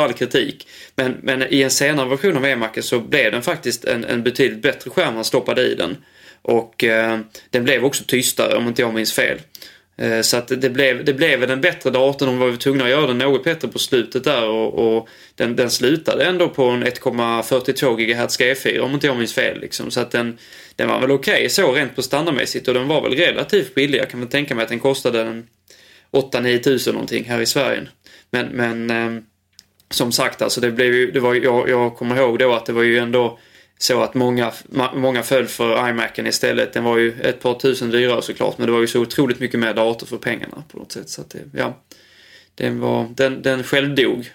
All kritik. Men, men i en senare version av eMacen så blev den faktiskt en, en betydligt bättre skärm man stoppade i den. Och eh, den blev också tystare om inte jag minns fel. Eh, så att det blev, det blev en bättre dator. De var vi tvungna att göra den något bättre på slutet där och, och den, den slutade ändå på en 1,42 GHz G4 om inte jag minns fel. Liksom. Så att den, den var väl okej okay, så rent på standardmässigt och den var väl relativt billig. Jag kan väl tänka mig att den kostade 8-9 tusen någonting här i Sverige. Men, men eh, som sagt, alltså det blev ju, det var, jag, jag kommer ihåg då att det var ju ändå så att många, många föll för iMacen istället. Den var ju ett par tusen dyrare såklart men det var ju så otroligt mycket mer dator för pengarna på något sätt. Så att det, ja, den, var, den, den självdog.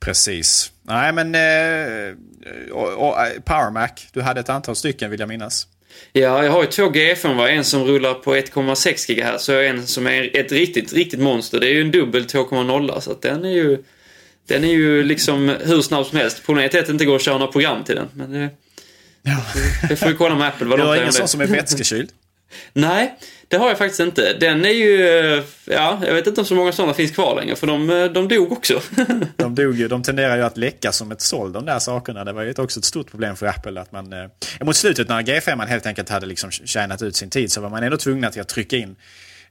Precis. Nej men eh, och, och, eh, Power Mac, du hade ett antal stycken vill jag minnas. Ja, jag har ju två GFM, va? en som rullar på 1,6 GHz och en som är ett riktigt, riktigt monster. Det är ju en dubbel 2,0 så att den är ju den är ju liksom hur snabb som helst. Problemet är att det inte går att köra några program till den. Men det, ja. det får vi kolla med Apple vad de Du har ingen sån som är vätskekyld? Nej, det har jag faktiskt inte. Den är ju, ja, jag vet inte om så många sådana finns kvar längre för de, de dog också. de dog ju, de tenderar ju att läcka som ett såll de där sakerna. Det var ju också ett stort problem för Apple att man, eh, mot slutet när G5 helt enkelt hade liksom tjänat ut sin tid så var man ändå tvungna till att trycka in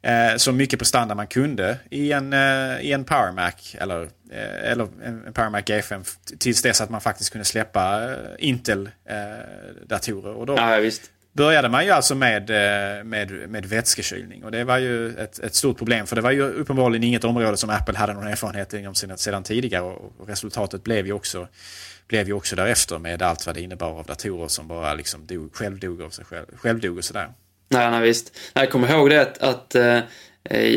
eh, så mycket på standard man kunde i en, eh, i en Power Mac eller, eh, eller en Power Mac G5 tills dess att man faktiskt kunde släppa eh, Intel-datorer. och då ja, visst började man ju alltså med, eh, med, med vätskekylning och det var ju ett, ett stort problem för det var ju uppenbarligen inget område som Apple hade någon erfarenhet inom sedan, sedan tidigare och, resultatet blev ju också blev ju också därefter med allt vad det innebar av datorer som bara liksom dog, självdog av sig själv, självdog och sådär. Nej, nej visst. Jag kommer ihåg det att, att eh,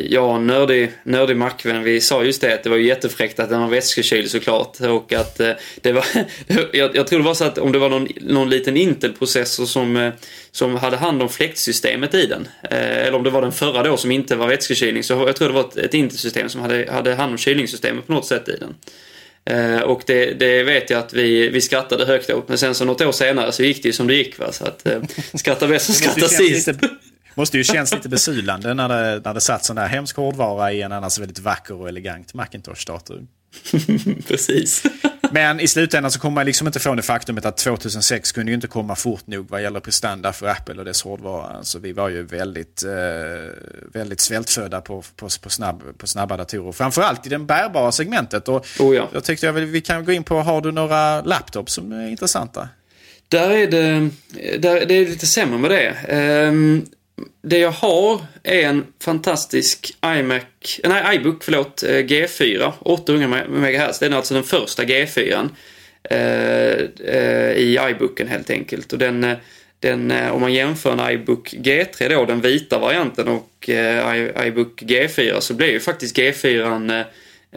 jag och en nördig, nördig Mac-vän, vi sa just det att det var jättefräckt att den var vätskekyld såklart. Och att eh, det var, jag, jag tror det var så att om det var någon, någon liten Intel-processor som, eh, som hade hand om fläktsystemet i den. Eh, eller om det var den förra då som inte var vätskekylning. Så jag tror det var ett, ett Intel-system som hade, hade hand om kylningssystemet på något sätt i den. Eh, och det, det, vet jag att vi, vi skrattade högt åt. Men sen så något år senare så gick det ju som det gick. Va? Så att eh, skratta bäst och skratta sist. Lite, måste ju känns lite besylande när det, när det satt sån där hemsk hårdvara i en annars väldigt vacker och elegant Macintosh-dator. Precis. Men i slutändan så kommer man liksom inte från det faktumet att 2006 kunde ju inte komma fort nog vad gäller prestanda för Apple och dess hårdvara. Så alltså, vi var ju väldigt, eh, väldigt svältfödda på, på, på, snabb, på snabba datorer. Framförallt i det bärbara segmentet. Och oh ja. Jag tyckte jag vi kan gå in på, har du några laptops som är intressanta? Där är det, där, det är lite sämre med det. Um, det jag har är en fantastisk iMac, nej iBook, förlåt, G4, 800 MHz. Det är alltså den första G4 eh, eh, i iBooken helt enkelt. Och den, eh, den, eh, om man jämför en iBook G3 då, den vita varianten, och eh, iBook G4 så blir ju faktiskt G4 Eh,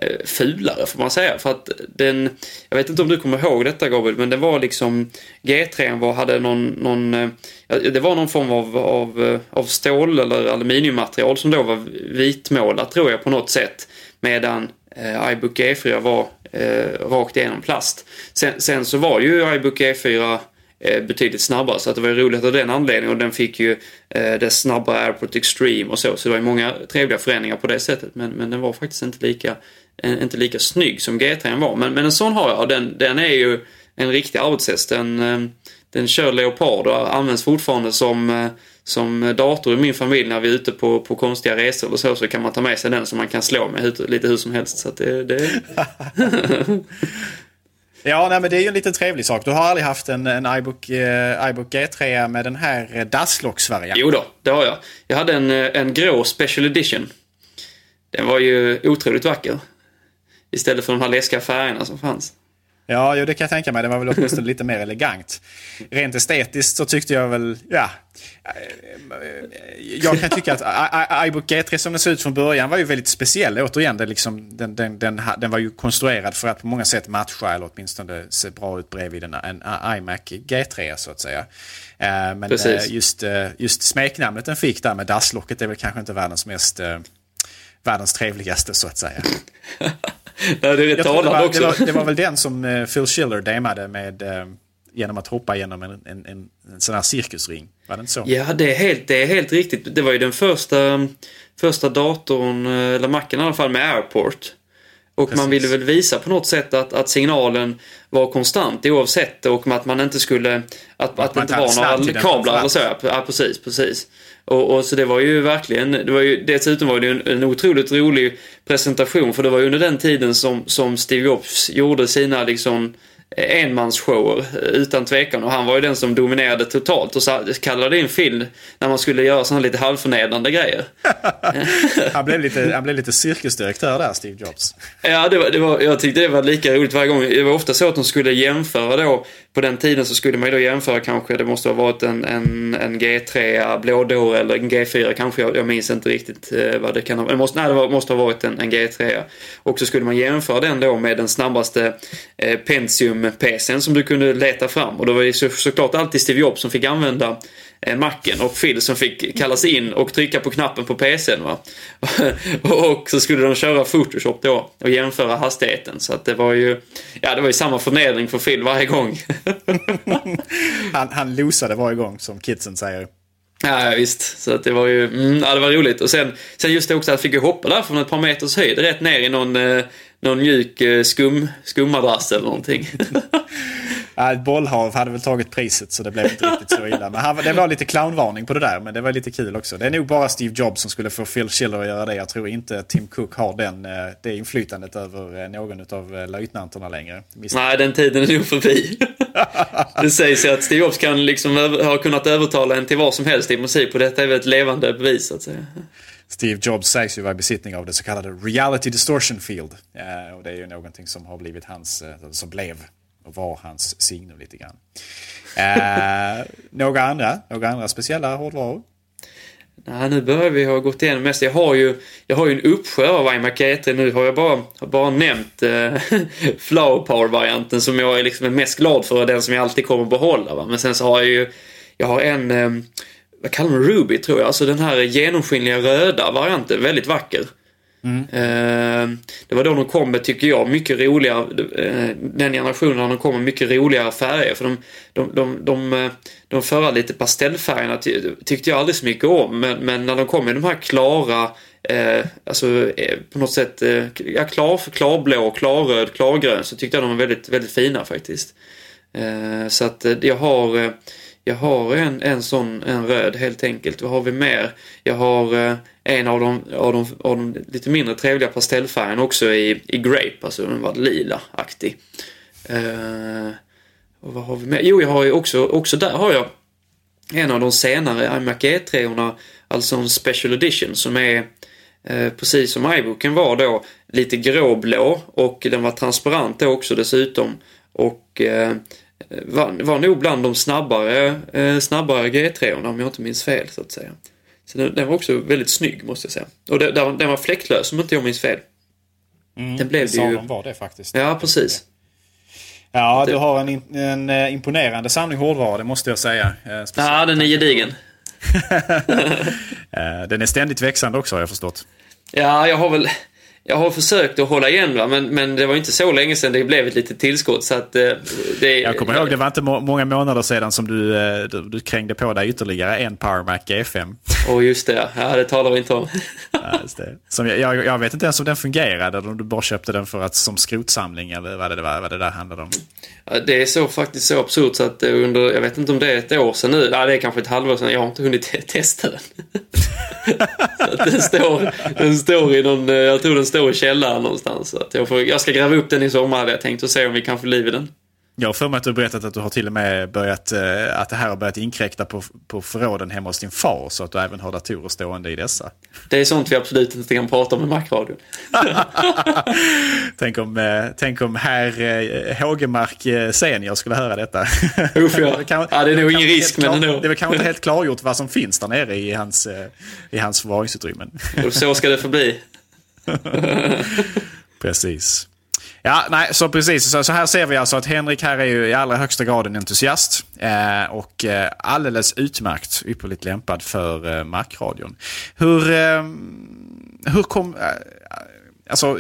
Eh, fulare får man säga. För att den, jag vet inte om du kommer ihåg detta Gabriel, men det var liksom G3 var, hade någon, någon eh, det var någon form av, av, eh, av stål eller aluminiummaterial som då var vitmålat tror jag på något sätt. Medan eh, iBook G4 var eh, rakt igenom plast. Sen, sen så var ju iBook G4 betydligt snabbare så att det var roligt av den anledningen och den fick ju eh, det snabba AirPort Extreme och så. Så det var ju många trevliga förändringar på det sättet men, men den var faktiskt inte lika inte lika snygg som G3 var. Men, men en sån har jag. Den, den är ju en riktig arbetshäst. Den, eh, den kör Leopard och används fortfarande som, eh, som dator i min familj när vi är ute på, på konstiga resor eller så. Så kan man ta med sig den som man kan slå med lite hur som helst. Så det, det... Ja, nej, men det är ju en liten trevlig sak. Du har aldrig haft en, en iBook, eh, iBook G3 med den här eh, Dasslocks-varianten? Jo då, det har jag. Jag hade en, eh, en grå Special Edition. Den var ju otroligt vacker. Istället för de här läskiga färgerna som fanns. Ja, jo, det kan jag tänka mig. Det var väl åtminstone lite mer elegant. Rent estetiskt så tyckte jag väl, ja. Jag kan tycka att iBook G3 som den såg ut från början var ju väldigt speciell. Återigen, det liksom, den, den, den, den var ju konstruerad för att på många sätt matcha eller åtminstone se bra ut bredvid en, en iMac G3 så att säga. Eh, men Precis. just, eh, just smeknamnet den fick där med dasslocket är väl kanske inte världens mest eh, världens trevligaste så att säga. Nej, det är talande också. Det var, det var väl den som uh, Phil Schiller damade med uh, genom att hoppa genom en, en, en, en sån här cirkusring. Var det inte så? Ja, det är, helt, det är helt riktigt. Det var ju den första, första datorn, eh, eller macken i alla fall, med Airport. Och Precis. man ville väl visa på något sätt att, att signalen var konstant oavsett och att man inte skulle... Att, att, det man inte var några kablar eller så. Ja, ja, precis, precis. Och, och så det var ju verkligen, det var ju, dessutom var det ju en, en otroligt rolig presentation för det var ju under den tiden som, som Steve Jobs gjorde sina liksom enmansshower utan tvekan och han var ju den som dominerade totalt och så kallade in Phil när man skulle göra sådana lite halvförnedrande grejer. Han blev lite, han blev lite cirkusdirektör där, Steve Jobs. Ja, det var, det var, jag tyckte det var lika roligt varje gång. Det var ofta så att de skulle jämföra då. På den tiden så skulle man ju då jämföra kanske, det måste ha varit en, en, en G3 blådår eller en G4 kanske. Jag, jag minns inte riktigt eh, vad det kan ha varit. Nej, det var, måste ha varit en, en G3. Och så skulle man jämföra den då med den snabbaste eh, Pentium-PCn som du kunde leta fram. Och då var det så, såklart alltid Steve Jobs som fick använda eh, Macen och Phil som fick kallas in och trycka på knappen på PCn. Va? och så skulle de köra Photoshop då och jämföra hastigheten. Så att det var ju, ja det var ju samma förnedring för Phil varje gång. Han, han losade varje gång, som kidsen säger. Ja, visst. Så att det var ju, mm, ja, det var roligt. Och sen, sen just det också att jag fick hoppa där från ett par meters höjd rätt ner i någon, eh, någon mjuk eh, skum, skummadrass eller någonting. Ja, ett bollhav hade väl tagit priset så det blev inte riktigt så illa. Men han, det var lite clownvarning på det där, men det var lite kul också. Det är nog bara Steve Jobs som skulle få Phil Schiller att göra det. Jag tror inte Tim Cook har den, eh, det inflytandet över eh, någon av eh, löjtnanterna längre. Nej, den tiden är nog förbi. det sägs ju att Steve Jobs kan liksom ha kunnat övertala en till vad som helst i musik och detta är väl ett levande bevis så att säga. Steve Jobs sägs ju vara i besittning av det så kallade reality distortion field. Eh, och det är ju någonting som har blivit hans, eh, som blev och var hans signum lite grann. Eh, några andra, några andra speciella hårdvaror? Nej, nu börjar vi ha gått igenom mest. Jag har ju, jag har ju en uppsjö av iMac G3. Nu har jag bara, har bara nämnt eh, Flower Power-varianten som jag är liksom mest glad för och den som jag alltid kommer behålla. Va? Men sen så har jag ju, jag har en, eh, vad kallar man Ruby tror jag, alltså den här genomskinliga röda varianten, väldigt vacker. Eh, det var då de kom med, tycker jag, mycket roliga, eh, den generationen när de kom med mycket roligare färger. För de, de, de, de, eh, de förra lite pastellfärgerna ty, tyckte jag aldrig så mycket om. Men, men när de kom med de här klara, eh, alltså eh, på något sätt, eh, ja, klar, klarblå, klarröd, klargrön så tyckte jag de var väldigt, väldigt fina faktiskt. Eh, så att jag har eh, jag har en, en sån, en röd helt enkelt. Vad har vi mer? Jag har eh, en av de, av, de, av de lite mindre trevliga pastellfärgerna också i, i Grape, alltså den var lila-aktig. Eh, och vad har vi mer? Jo, jag har ju också, också där har jag en av de senare iMac E3-orna, alltså en Special Edition som är eh, precis som iBooken var då, lite gråblå och den var transparent då också dessutom. Och eh, var, var nog bland de snabbare, eh, snabbare G3orna om jag inte minns fel så att säga. Så den, den var också väldigt snygg måste jag säga. Och den, den den var fläktlös om inte jag minns fel. den blev det ju... de var det faktiskt. Ja, precis. Ja, du har en, en eh, imponerande samling hårdvara, det måste jag säga. Eh, speciellt- Ja, den är gedigen. Eh, Den är ständigt växande också har jag förstått. Ja, jag har väl... Jag har försökt att hålla igen va, men, men det var inte så länge sedan det blev ett litet tillskott så att eh, det... Jag kommer ihåg, det var inte må- många månader sedan som du, eh, du, du krängde på dig ytterligare en Power Mac G5. Åh, just det. Ja, det talar vi inte om. Ja, det. Som jag, jag, jag vet inte ens om den fungerade, eller om du bara köpte den för att, som skrotsamling eller vad det, var, vad det där handlade om. Ja, Det är så faktiskt så absurt så att eh, under, jag vet inte om det är ett år sedan nu, ja, det är kanske ett halvår sedan, jag har inte hunnit te- testa den. den, står, den står i någon, jag tror den står i källaren någonstans. Så att jag, får, jag ska gräva upp den i sommar hade jag tänkt och se om vi kan få liv i den. Jag har för mig att du har berättat att du har till och med börjat, eh, att det här har börjat inkräkta på, på förråden hemma hos din far, så att du även har datorer stående i dessa. Det är sånt vi absolut inte kan prata om i Macradion. Tänk om, eh, tänk om herr eh, Hågemark senior skulle höra detta. Usch, ja. Kan- Ja, det är nog ingen risk, men ändå. Det är väl kanske inte helt klargjort vad som finns där nere i hans, i hans förvaringsutrymmen. Så ska det förbli. Precis. Ja, nej, så precis. Så, så här ser vi alltså att Henrik här är ju i allra högsta grad en entusiast. Eh, och eh, alldeles utmärkt ypperligt lämpad för eh, Mac-radion. Hur, eh, hur kom... Eh, alltså,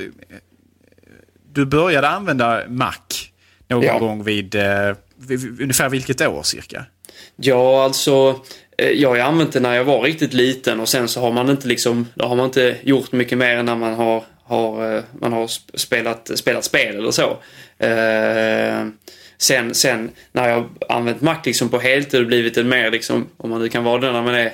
du började använda Mac någon Ja. gång vid, eh, vid, vid ungefär vilket år cirka? Ja, alltså. Eh, jag har använt det när jag var riktigt liten och sen så har man inte liksom, då har man inte gjort mycket mer än när man har, har, eh, man har spelat, spelat spel eller så. Eh, sen, sen när jag använt Mac liksom på heltid och blivit en mer, liksom, om man nu kan vara det när man är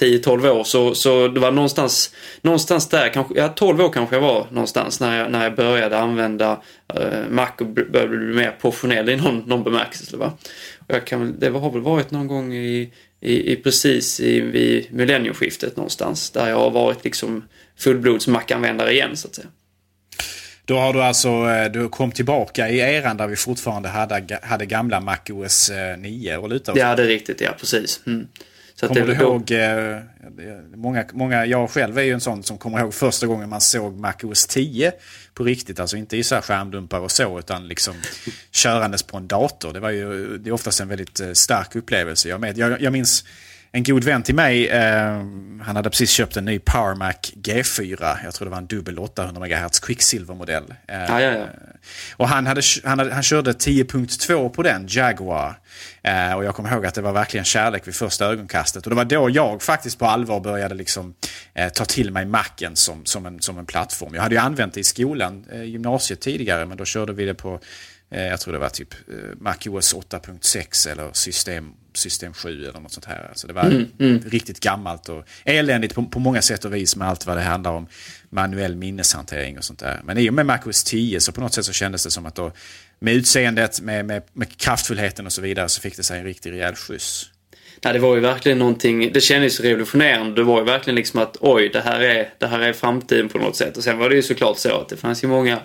10-12 år, så, så det var någonstans, någonstans där, kanske, ja 12 år kanske jag var någonstans när jag, när jag började använda eh, Mac och började bli mer professionell i någon, någon bemärkelse. Va? Jag kan, det har väl varit någon gång i, i, i precis i, vid millennieskiftet någonstans, där jag har varit liksom fullblods Mac-användare igen så att säga. Då har du alltså, eh, du kom tillbaka i eran där vi fortfarande hade, hade gamla MacOS 9 och luta Ja, det är riktigt. Ja, precis. Mm. Så kommer du ihåg, eh, många, många, jag själv är ju en sån som kommer ihåg första gången man såg MacOS 10 på riktigt. Alltså inte i så här skärmdumpar och så, utan liksom körandes på en dator. Det var ju det är oftast en väldigt eh, stark upplevelse. Jag, med, jag, jag minns en god vän till mig, eh, han hade precis köpt en ny PowerMac G4. Jag tror det var en dubbel 800 MHz Quicksilver-modell. Eh, ja, ja, ja. Och han, hade, han, hade, han körde 10.2 på den, Jaguar. Eh, och jag kommer ihåg att det var verkligen kärlek vid första ögonkastet. Och det var då jag faktiskt på allvar började liksom, eh, ta till mig Macen som, som, en, som en plattform. Jag hade ju använt det i skolan, eh, gymnasiet tidigare, men då körde vi det på eh, jag tror det var typ MacOS 8.6 eller system system 7 eller något sånt här. Alltså det var mm, mm. riktigt gammalt och eländigt på, på många sätt och vis med allt vad det handlar om manuell minneshantering och sånt där. Men i och med MacOS 10 så på något sätt så kändes det som att då med utseendet, med, med, med kraftfullheten och så vidare så fick det sig en riktig rejäl skjuts. Nej, det var ju verkligen någonting, det kändes revolutionerande. Det var ju verkligen liksom att oj, det här är, det här är framtiden på något sätt. Och sen var det ju såklart så att det fanns ju många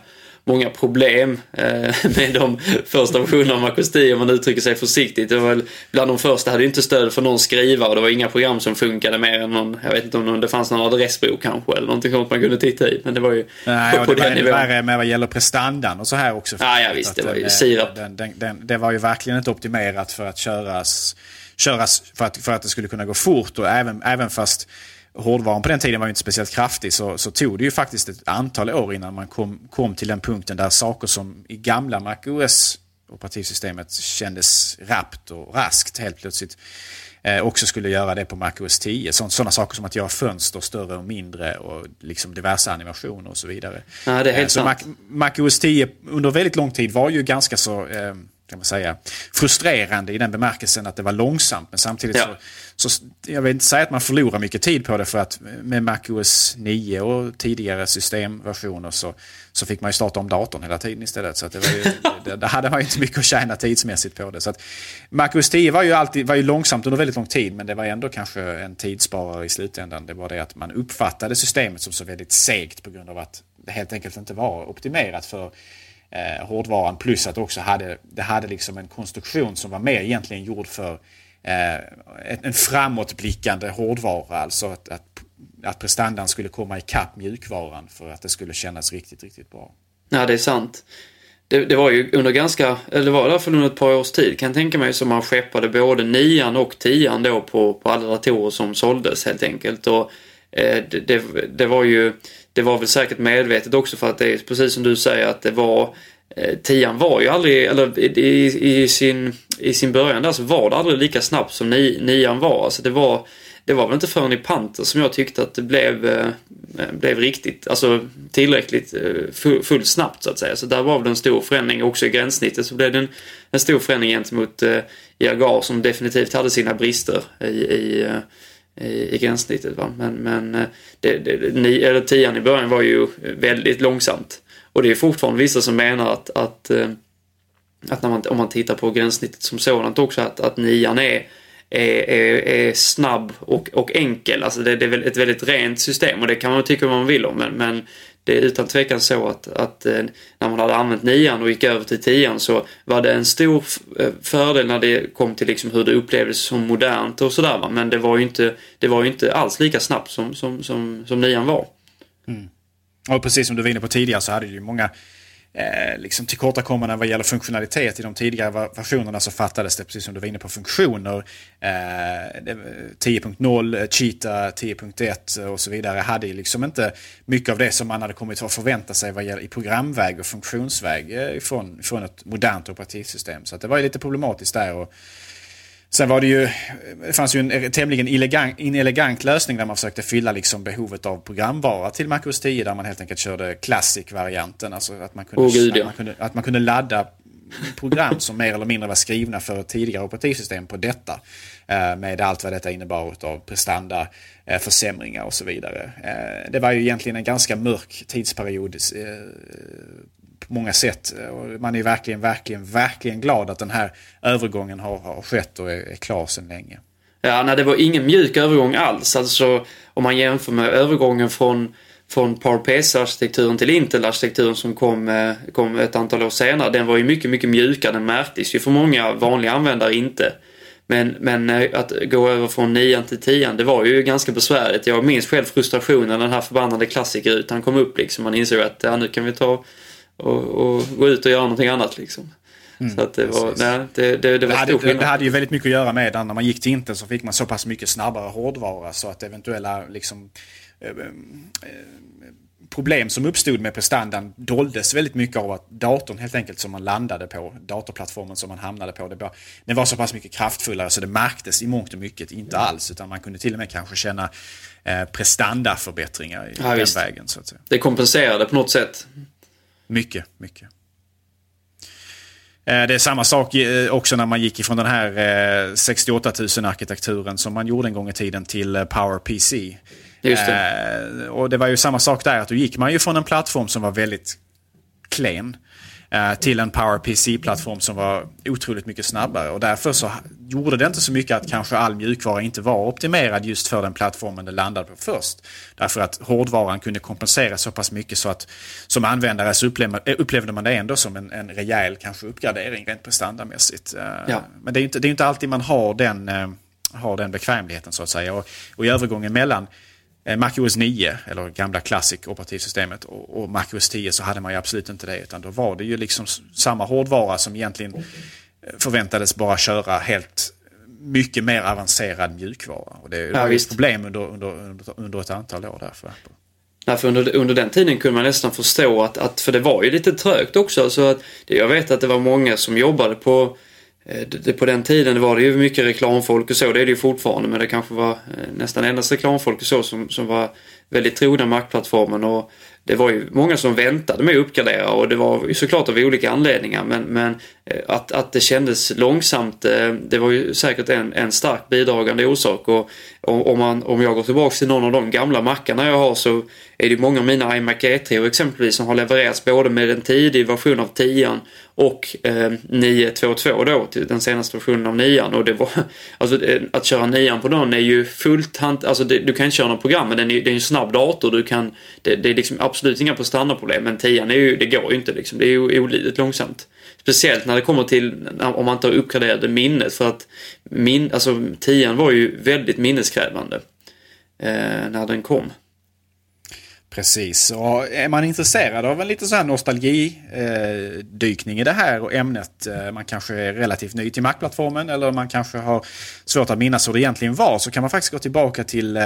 många problem eh, med de första versionerna av 10 om man uttrycker sig försiktigt. Det var väl, bland de första hade inte stöd för någon skrivare och det var inga program som funkade mer än någon, jag vet inte om det fanns någon adressbok kanske eller någonting sånt man kunde titta i. Men det var ju Nej, på, på det den nivån. värre med vad gäller prestandan och så här också. Ja, ja visst, det var ju sirap. Den, den, den, det var ju verkligen inte optimerat för att köras, köras för, att, för att det skulle kunna gå fort och även, även fast hårdvaran på den tiden var ju inte speciellt kraftig så, så tog det ju faktiskt ett antal år innan man kom, kom till den punkten där saker som i gamla MacOS operativsystemet kändes rappt och raskt helt plötsligt eh, också skulle göra det på MacOS 10. Sådana saker som att göra fönster större och mindre och liksom diverse animationer och så vidare. Ja, det är helt eh, så Mac, MacOS 10 under väldigt lång tid var ju ganska så eh, kan man säga, frustrerande i den bemärkelsen att det var långsamt. Men samtidigt ja. så, så, jag vill inte säga att man förlorar mycket tid på det för att med MacOS 9 och tidigare systemversioner så, så fick man ju starta om datorn hela tiden istället. Så det, ju, det, det hade man ju inte mycket att tjäna tidsmässigt på det. Så att MacOS 10 var ju, alltid, var ju långsamt under väldigt lång tid men det var ändå kanske en tidssparare i slutändan. Det var det att man uppfattade systemet som så väldigt segt på grund av att det helt enkelt inte var optimerat för eh, hårdvaran. Plus att det också hade, det hade liksom en konstruktion som var mer egentligen gjord för eh, en framåtblickande hårdvara. Alltså att, att, att prestandan skulle komma ikapp mjukvaran för att det skulle kännas riktigt, riktigt bra. Ja, det är sant. Det, det, var ju under ganska, eller det var i alla fall under ett par års tid kan jag tänka mig som man skeppade både nian och tian då på, på alla datorer som såldes helt enkelt. Och eh, det, det, det, var ju det var väl säkert medvetet också för att det är precis som du säger att det var eh, Tian var ju aldrig, eller i, i, sin, i sin början där så var det aldrig lika snabbt som ni, nian var. Alltså det var det var väl inte förrän i Panter som jag tyckte att det blev, eh, blev riktigt, alltså tillräckligt eh, fullt snabbt så att säga. Så där var väl en stor förändring också i gränssnittet så blev det en, en stor förändring gentemot eh, som definitivt hade sina brister i, i eh, i, i gränssnittet. Va? Men, men eh, det, det, ni, eller tian i början var ju väldigt långsamt. Och det är fortfarande vissa som menar att, att, eh, att när man, om man tittar på gränssnittet som sådant också, att, att nian är, är, är, är snabb och, och enkel. Alltså det, det är ett väldigt rent system och det kan man tycka vad man vill om. Men, men det är utan tvekan så att, att eh, när man hade använt nian och gick över till tian så var det en stor eh, fördel när det kom till liksom hur det upplevdes som modernt och sådär. Men det var ju inte, det var inte alls lika snabbt som, som, som, som nian var. Mm. Och precis som du var inne på tidigare så hade det ju många eh, liksom tillkortakommanden vad gäller funktionalitet. I de tidigare versionerna så fattades det, precis som du var inne på, funktioner. Eh, 10.0, eh, Cheetah 10.1 eh, och så vidare hade ju liksom inte mycket av det som man hade kommit att förvänta sig vad gäller i programväg och funktionsväg eh, från, från ett modernt operativsystem. Så det var ju lite problematiskt där. Och, Sen var det ju, det fanns ju en tämligen inelegant, inelegant lösning där man försökte fylla liksom behovet av programvara till MacOS 10 där man helt enkelt körde Classic-varianten. Alltså att man, kunde, oh, Gud, ja. att, man kunde, att man kunde ladda program som mer eller mindre var skrivna för ett tidigare operativsystem på detta. Eh, med allt vad detta innebar av prestanda, eh, försämringar och så vidare. Eh, det var ju egentligen en ganska mörk tidsperiod på många sätt. Man är verkligen, verkligen, verkligen glad att den här övergången har, har skett och är, är klar sedan länge. Ja, nej, det var ingen mjuk övergång alls. Alltså om man jämför med övergången från från PowerPC-arkitekturen till Intel-arkitekturen som kom, eh, kom ett antal år senare, den var ju mycket, mycket mjukare. Den märktes ju för många vanliga användare inte. Men, men eh, att gå över från 9 till 10 det var ju ganska besvärligt. Jag minns själv frustrationen när den här förbannade klassikerrutan kom upp liksom. Man insåg att ja, nu kan vi ta och, och gå ut och göra någonting annat liksom. Mm, så att det var, nej, det, det, det var det hade, det hade ju väldigt mycket att göra med när man gick till Intel så fick man så pass mycket snabbare hårdvara så att eventuella liksom, eh, eh, problem som uppstod med prestandan doldes väldigt mycket av att datorn helt enkelt som man landade på, datorplattformen som man hamnade på, det var, den var så pass mycket kraftfullare så det märktes i mångt och mycket inte alls utan man kunde till och med kanske känna eh, prestandaförbättringar i ja, den visst. vägen. Så att säga. Det kompenserade på något sätt. Mycket, mycket. Eh, det är samma sak eh, också när man gick ifrån den här 68 eh, 000 arkitekturen som man gjorde en gång i tiden till PowerPC. Just det. Och det var ju samma sak där, att då gick man ju från en plattform som var väldigt klen till en PowerPC-plattform som var otroligt mycket snabbare. Och därför så gjorde det inte så mycket att kanske all mjukvara inte var optimerad just för den plattformen det landade på först. Därför att hårdvaran kunde kompensera så pass mycket så att som användare så upplevde, eh, man det ändå som en, en rejäl kanske uppgradering rent prestandamässigt. Eh, ja. Men det är, inte, det är inte alltid man har den, eh, har den bekvämligheten så att säga. Och, och i övergången mellan Eh, MacOS 9, eller gamla Classic operativsystemet, och, och MacOS 10 så hade man ju absolut inte det. Utan då var det ju liksom samma hårdvara som egentligen eh, förväntades bara köra helt mycket mer avancerad mjukvara. Och det, ja, var ett problem under, under, under ett antal år därför. Ja, för under, under den tiden kunde man nästan förstå att, att för det var ju lite trögt också. Så att, jag vet att det var många som jobbade på Eh, på den tiden var det ju mycket reklamfolk och så, det är det ju fortfarande, men det kanske var eh, nästan endast reklamfolk och så som, som var väldigt trogna mackplattformen. och det var ju många som väntade med att uppgradera och det var ju såklart av olika anledningar men, men eh, att, att det kändes långsamt det var ju säkert en, en stark bidragande orsak och om, man, om jag går tillbaks till någon av de gamla mackarna jag har så är det många av mina iMac E3 exempelvis som har levererats både med en tidig version av 10 och eh, 922 då till den senaste versionen av 9 och det var alltså att köra 9 på den är ju fullt hand, alltså det, du kan inte köra något program men den är, det är en snabb dator du kan det, det är liksom absolut inga prestandaproblem men 10 är ju, det går ju inte liksom det är ju olidligt långsamt. Speciellt när det kommer till om man inte har uppgraderat minnet för att min, alltså 10 var ju väldigt minneskrävande eh, när den kom. Precis, och är man intresserad av en lite så här nostalgidykning i det här och ämnet, eh, man kanske är relativt ny till Mac-plattformen eller man kanske har svårt att minnas hur det egentligen var, så kan man faktiskt gå tillbaka till eh,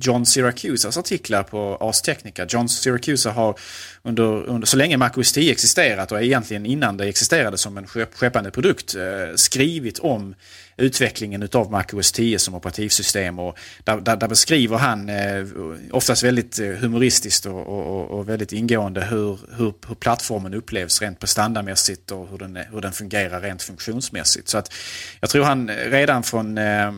John Syracusas artiklar på Ars Technica. John Syracusa har under, under, så länge Mac OS 10 existerat och egentligen innan det existerade som en skeppande produkt eh, skrivit om utvecklingen utav Mac OS 10 som operativsystem. Och där, där, där beskriver han eh, oftast väldigt eh, humoristiskt och, och, och, väldigt ingående hur, hur, hur plattformen upplevs rent prestandamässigt och hur den, hur den fungerar rent funktionsmässigt. Så att jag tror han eh, redan från eh,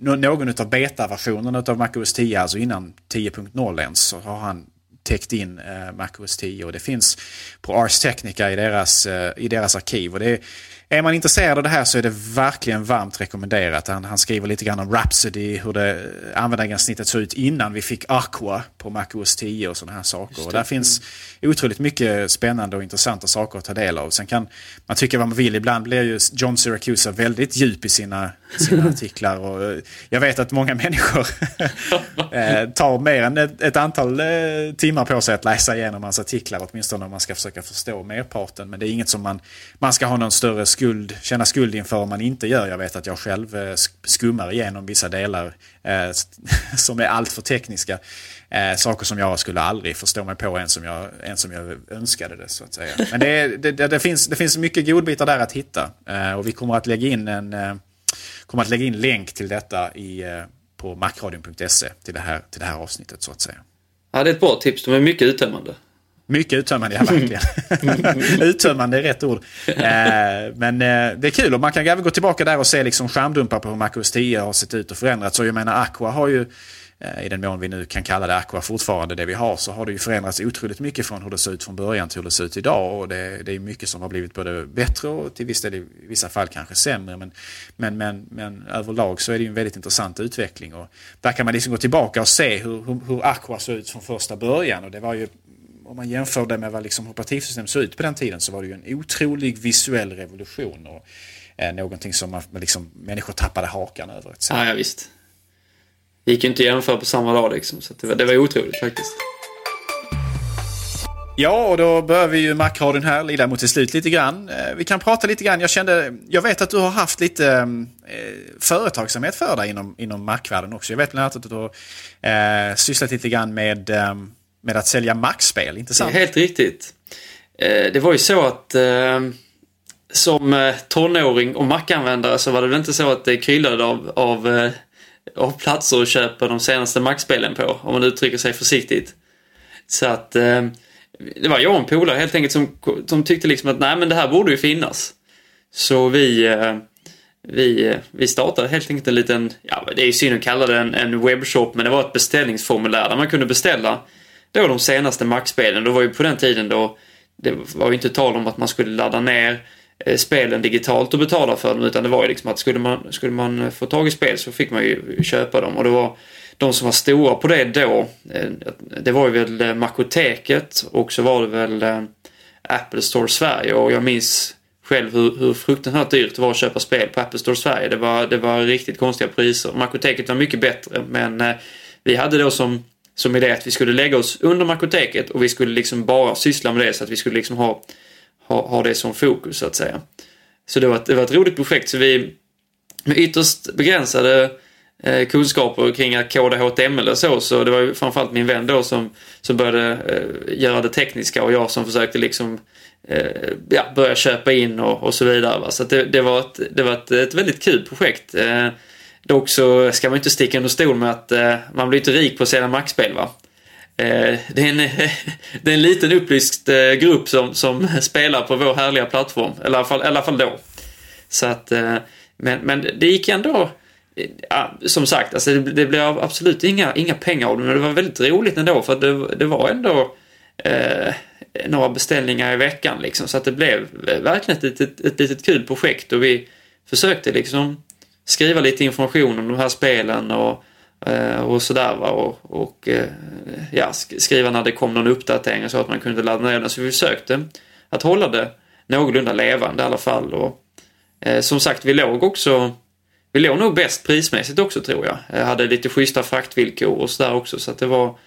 någon av betaversionerna av Mac OS 10, alltså innan 10.0 ens, så har han täckt in eh, MacOS 10 och det finns på Ars Technica i deras, eh, i deras arkiv. Och det är, är man intresserad av det här så är det verkligen varmt rekommenderat. Han, han skriver lite grann om Rhapsody, hur det användargränssnittet såg ut innan vi fick Aqua på MacOS 10 och sådana här saker. Och där finns otroligt mycket spännande och intressanta saker att ta del av. Sen kan man tycka vad man vill. Ibland blir ju John Syracuse väldigt djup i sina, sina artiklar. Och eh, jag vet att många människor eh, tar mer än ett, ett, antal eh, timmar på sig att läsa igenom hans artiklar. Åtminstone om man ska försöka förstå merparten. Men det är inget som man, man ska ha någon större skuld, känna skuld inför om man inte gör. Jag vet att jag själv eh, skummar igenom vissa delar eh, som är alltför tekniska. Eh, saker som jag skulle aldrig förstå mig på ens som jag, ens som jag önskade det så att säga. Men det, det, det, det finns, det finns mycket godbitar där att hitta. Eh, och vi kommer att lägga in en, eh, kommer att lägga in länk till detta i, eh, på macradion.se till det, här, till det här avsnittet så att säga. Ja, det är ett bra tips. De är mycket uttömmande. Mycket uttömmande, ja verkligen. uttömmande är rätt ord. Eh, men eh, det är kul och man kan även gå tillbaka där och se liksom skärmdumpar på hur MacOS 10 har sett ut och förändrats. Så jag menar Aqua har ju Eh, i den mån vi nu kan kalla det Aqua fortfarande det vi har, så har det ju förändrats otroligt mycket från hur det såg ut från början till hur det ser ut idag. Och det, det är mycket som har blivit både bättre och till viss del i vissa fall kanske sämre. Men, men, men, men överlag så är det ju en väldigt intressant utveckling. Och där kan man liksom gå tillbaka och se hur, hur, hur Aqua såg ut från första början. Och det var ju om man jämför det med vad liksom operativsystem såg ut på den tiden så var det ju en otrolig visuell revolution. Och, eh, någonting som man, liksom, människor tappade hakan över. Ett ja, ja, visst. Det gick ju inte att jämföra på samma dag liksom. Så det var, det var otroligt faktiskt. Ja, och då börjar vi ju Macradion här lida mot till slut lite grann. Eh, vi kan prata lite grann. Jag kände, jag vet att du har haft lite eh, företagsamhet för dig inom, inom Macvärlden också. Jag vet bland annat att du har eh, sysslat lite grann med, eh, med att sälja Mac-spel, inte sant? Helt riktigt. Eh, det var ju så att eh, som eh, tonåring och Mac-användare så var det väl inte så att det kryllade av, av av platser att köpa de senaste Mac-spelen på, om man uttrycker sig försiktigt. Så att det var jag och en polare helt enkelt som, som tyckte liksom att nej men det här borde ju finnas. Så vi, vi, vi startade helt enkelt en liten, ja det är ju synd att kalla det en, en webbshop, men det var ett beställningsformulär där man kunde beställa då de senaste Mac-spelen. Det var ju på den tiden då det var ju inte tal om att man skulle ladda ner eh, spelen digitalt och betala för dem utan det var ju liksom att skulle man, skulle man eh, få tag i spel så fick man ju köpa dem och det var de som var stora på det då eh, det var ju väl eh, Makoteket och så var det väl Apple Store Sverige och jag minns själv hur, hur fruktansvärt dyrt det var att köpa spel på Apple Store Sverige. Det var, det var riktigt konstiga priser. Makoteket var mycket bättre men vi hade då som, som idé att vi skulle lägga oss under Makoteket och vi skulle liksom bara syssla med det så att vi skulle liksom ha ha, ha det som fokus så att säga. Så det var, ett, det var ett roligt projekt. Så vi med ytterst begränsade eh, kunskaper kring att koda HTML och så, så det var ju framförallt min vän då som, som började eh, göra det tekniska och jag som försökte liksom eh, ja, börja köpa in och, och så vidare. Va? Så det, det, var, ett, det var ett, ett väldigt kul projekt. Eh, Dock så ska man inte sticka under stol med att eh, man blir inte rik på att sälja Max-spel, Va? Eh, det är, en, det är en liten upplyst eh, grupp som, som spelar på vår härliga plattform. Eller i alla fall, i alla fall då. Så att, eh, men, men det gick ändå, eh, ja, som sagt, alltså det, det blev absolut inga, inga pengar av det. Men det var väldigt roligt ändå för det, det var ändå eh, några beställningar i veckan liksom. Så att det blev eh, verkligen ett, ett, ett litet kul projekt och vi försökte liksom skriva lite information om de här spelen och eh, och sådär va. Och, och eh, ja, skriva när det kom någon uppdatering så att man kunde ladda ner den. Så vi försökte att hålla det någorlunda levande i alla fall. Och, eh, som sagt, vi låg också vi låg nog bäst prismässigt också tror jag. jag hade lite schyssta fraktvillkor och sådär också så att det var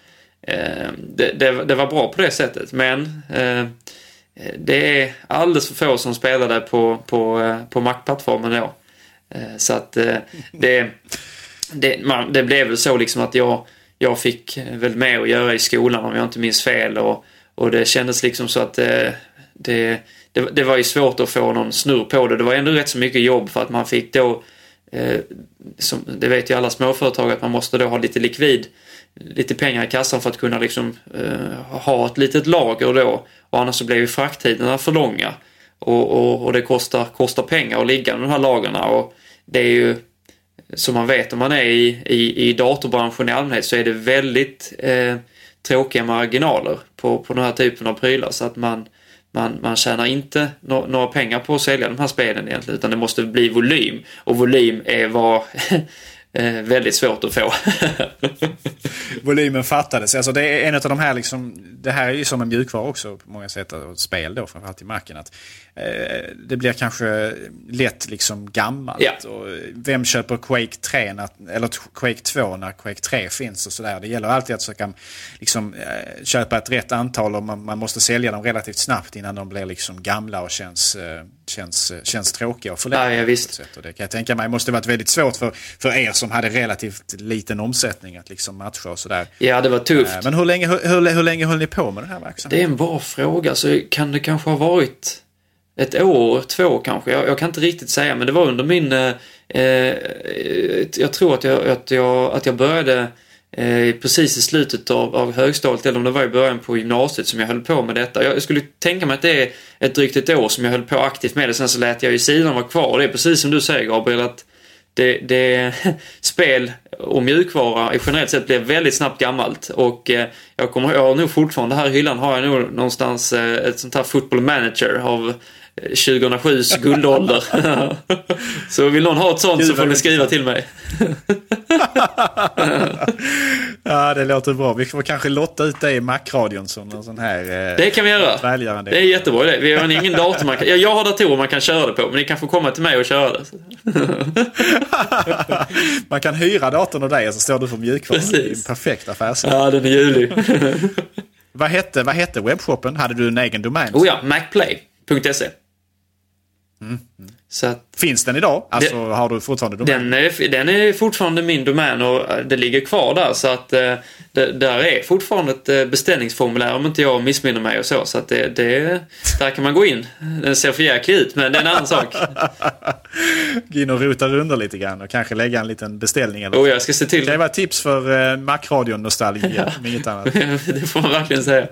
eh, det, det, det, var bra på det sättet men eh, det är alldeles för få som spelade på, på, på Mac-plattformen då. Eh, så att eh, det det, man, det blev väl så liksom att jag, jag fick väl med att göra i skolan om jag inte minns fel och, och det kändes liksom så att det, det, det, det var ju svårt att få någon snurr på det. Det var ändå rätt så mycket jobb för att man fick då, eh, som, det vet ju alla småföretag att man måste då ha lite likvid, lite pengar i kassan för att kunna liksom eh, ha ett litet lager då. Och annars så blev ju frakttiderna för långa. Och, och, och det kostar, kostar pengar att ligga med de här lagren och det är ju som man vet om man är i, i, i datorbranschen i allmänhet så är det väldigt eh, tråkiga marginaler på, på den här typen av prylar. Så att man, man, man tjänar inte no några pengar på att sälja de här spelen egentligen utan det måste bli volym. Och volym är vad eh, väldigt svårt att få. Volymen fattades. Alltså det är en av de här liksom, det här är ju som en mjukvara också på många sätt, och spel då framförallt i marken. Att, eh, det blir kanske lätt liksom gammalt. Ja. Och vem köper Quake 3 när, eller Quake 2 när Quake 3 finns och sådär. Det gäller alltid att försöka liksom, eh, köpa ett rätt antal och man, man, måste sälja dem relativt snabbt innan de blir liksom gamla och känns, eh, känns, känns tråkiga att förlänga. Ja, ja, visst. Och det kan jag tänka mig måste varit väldigt svårt för, för er som hade relativt liten omsättning att liksom matcha och sådär. Ja, det var tufft. Men hur länge, hur, hur, hur länge höll ni på med den här verksamheten? Det är en bra fråga. Så kan det kanske ha varit ett år, två kanske. Jag, jag, kan inte riktigt säga, men det var under min, eh, eh, jag tror att jag, att jag, att jag började eh, precis i slutet av, av högstadiet eller om det var i början på gymnasiet som jag höll på med detta. Jag skulle tänka mig att det är ett drygt ett år som jag höll på aktivt med det. Sen så lät jag ju sidan vara kvar. Det är precis som du säger Gabriel att det, det, spel och mjukvara generellt sett blir väldigt snabbt gammalt. Och eh, jag kommer jag har nog fortfarande här i hyllan har jag nog någonstans eh, ett sånt här football manager av 2007s guldålder. så vill någon ha ett sånt så får ni skriva till mig. ja, det låter bra. Vi får kanske lotta ut det i Mac-radion som en sån här eh, Det kan vi göra. Välgörande. Det är jättebra idé. Vi har ingen dator man kan... ja, Jag har datorer man kan köra det på, men ni kan få komma till mig och köra det. man kan hyra datorn av dig och så står du för mjukvara. Det är en perfekt affärsidé. Ja, den är ljuvlig. vad, hette, vad hette webbshoppen? Hade du en egen domän? Oh ja, macplay.se. Mm. Att, Finns den idag? Alltså det, har du fortfarande domän? Den är, den är fortfarande min domän och eh, det ligger kvar där. Så att eh, det, där är fortfarande ett eh, beställningsformulär om inte jag missminner mig och så. Så att det, det, där kan man gå in. Den ser för jäklig ut men det är en annan sak. gå in och rota runt lite grann och kanske lägga en liten beställning. Eller oh, jag ska se till. Det kan vara tips för uh, Mac-radion-nostalgi ja. om inget annat. det får man verkligen säga.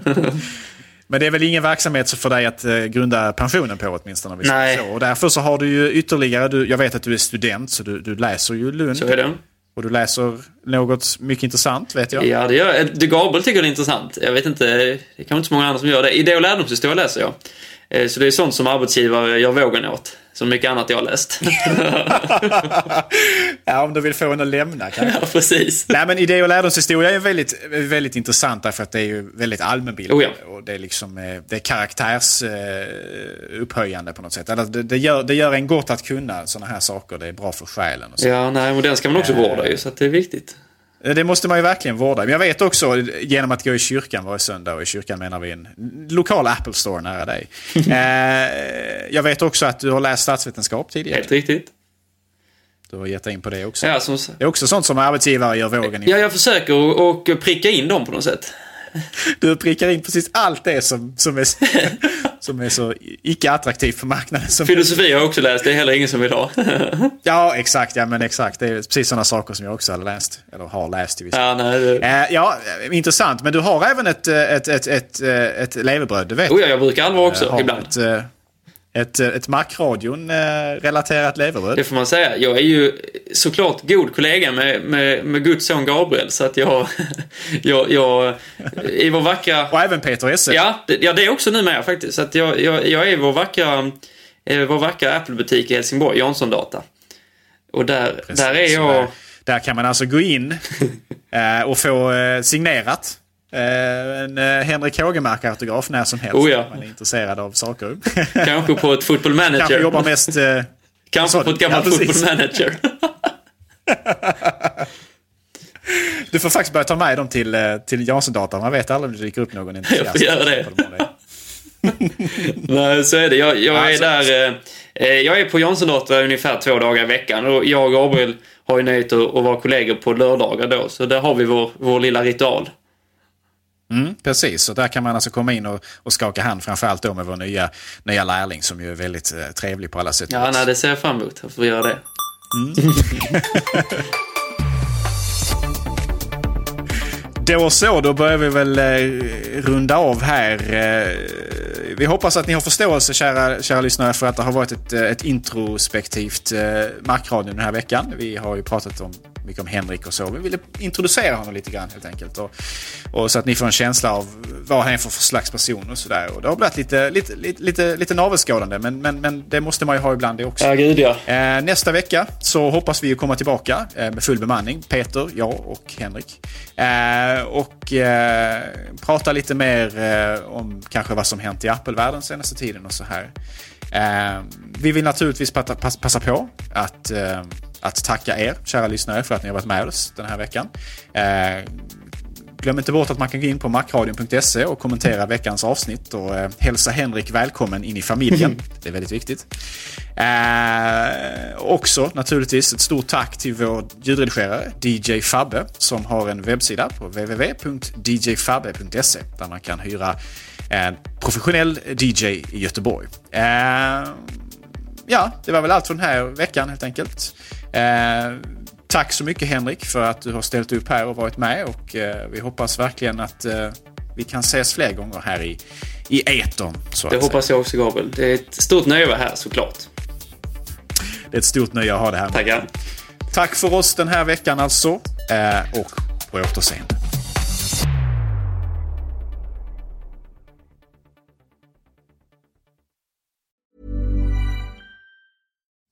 Men det är väl ingen verksamhet för dig att eh, grunda pensionen på åtminstone? Vi Nej. Så. Och därför så har du ju ytterligare, du, jag vet att du är student så du, du läser ju Lund. Så är det. Och du läser något mycket intressant vet jag. Ja, det gör jag. Gabriel tycker det är intressant. Jag vet inte, det är kanske inte så många andra som gör det. Idé och lärdomshistoria läser jag. Eh, så det är sånt som arbetsgivare gör vågen åt. Som mycket annat jag har läst. ja, om du vill få en att lämna kanske. Ja, precis. Nej, men idé och lärdomshistoria är väldigt, väldigt intressant därför att det är ju väldigt allmänbildande. Oh, ja. Och det är liksom, eh, det är karaktärsupphöjande eh, på något sätt. Eller det, det, gör, det gör en gott att kunna sådana här saker. Det är bra för själen. Och så. Ja, nej, och den ska man också vårda ju, så det är viktigt. Eh, det måste man ju verkligen vårda. Men jag vet också genom att gå i kyrkan varje söndag, och i kyrkan menar vi en lokal Apple Store nära dig. eh, jag vet också att du har läst statsvetenskap tidigare. Helt riktigt. Du har gett in på det också. Ja, som... Det är också sånt som arbetsgivare gör vågen i. Ja, jag försöker och pricka in dem på något sätt. Du prickar in precis allt det som, som, är, som är så icke attraktivt för marknaden. Som Filosofi har jag också läst, det är heller ingen som vill ha. ja, exakt. Ja, men exakt. Det är precis sådana saker som jag också har läst. Eller har läst i vissa ja, nej, det... eh, ja, intressant. Men du har även ett, ett, ett, ett, ett levebröd, du vet. Oh ja, jag brukar allvar också, eh, ibland. Ett, eh, ett, ett Mac-radion-relaterat eh, levebröd. Det får man säga. Jag är ju såklart god kollega med, med, med Guds son Gabriel. Så att jag, jag, jag i vår vackra... Och även Peter Esse. Ja, det, ja, det är också numera faktiskt. Så att jag, jag, jag är vår vackra, eh, vår vackra Apple-butik i Helsingborg, Jansson Data. Och där, där är jag... Där, kan man alltså gå in eh, och få signerat Eh, en eh, Henrik Hågemark-autograf när som helst. Oh ja. Man är intresserad av saker. Kanske på ett football manager. Kanske jobbar mest... Eh, Kanske på ett gammalt ja, football manager. du får faktiskt börja ta med dem till, eh, till Jansson-datan. Man vet aldrig om det dyker upp någon entusiast. Jag får göra det. Nej, så är det. Jag, jag är där... Eh, jag är på Jansson-data ungefär två dagar i veckan. Och jag och Gabriel har ju nöjet att vara kollegor på lördagar då. Så där har vi vår, vår lilla ritual. Mm, precis, och där kan man alltså komma in och, och skaka hand framförallt då med vår nya, nya lärling som ju är väldigt eh, trevlig på alla sätt. Ja, nej, det ser jag fram emot. Jag får göra det. Mm. då så, då börjar vi väl eh, runda av här. Eh, vi hoppas att ni har förståelse, kära, kära lyssnare, för att det har varit ett, eh, ett introspektivt eh, Markradio den här veckan. Vi har ju pratat om mycket om Henrik och så. Vi ville introducera honom lite grann helt enkelt. Och, och så att ni får en känsla av vad han är för slags person och sådär. Och det har blivit lite, lite, lite, lite, lite navelskådande men, men, men det måste man ju ha ibland det också. Ja, gud ja. Eh, nästa vecka så hoppas vi komma tillbaka eh, med full bemanning. Peter, jag och Henrik. Eh, och prata lite mer om kanske vad som hänt i Apple-världen senaste tiden och så här. Vi vill naturligtvis passa, passa på att att tacka er, kära lyssnare, för att ni har varit med oss den här veckan. Eh, glöm inte bort att man kan gå in på macradion.se och kommentera veckans avsnitt och eh, hälsa Henrik välkommen in i familjen. Det är väldigt viktigt. Eh, också naturligtvis ett stort tack till vår ljudredigerare DJ Fabbe som har en webbsida på www.djfabbe.se där man kan hyra en professionell DJ i Göteborg. Eh, ja, det var väl allt för den här veckan helt enkelt. Eh, tack så mycket Henrik för att du har ställt upp här och varit med och eh, vi hoppas verkligen att eh, vi kan ses fler gånger här i, i etern. det hoppas jag också Gabriel. Det är ett stort nöje att vara här såklart. Det är ett stort nöje att ha det här. Tackar. Tack för oss den här veckan alltså. Och på återseende.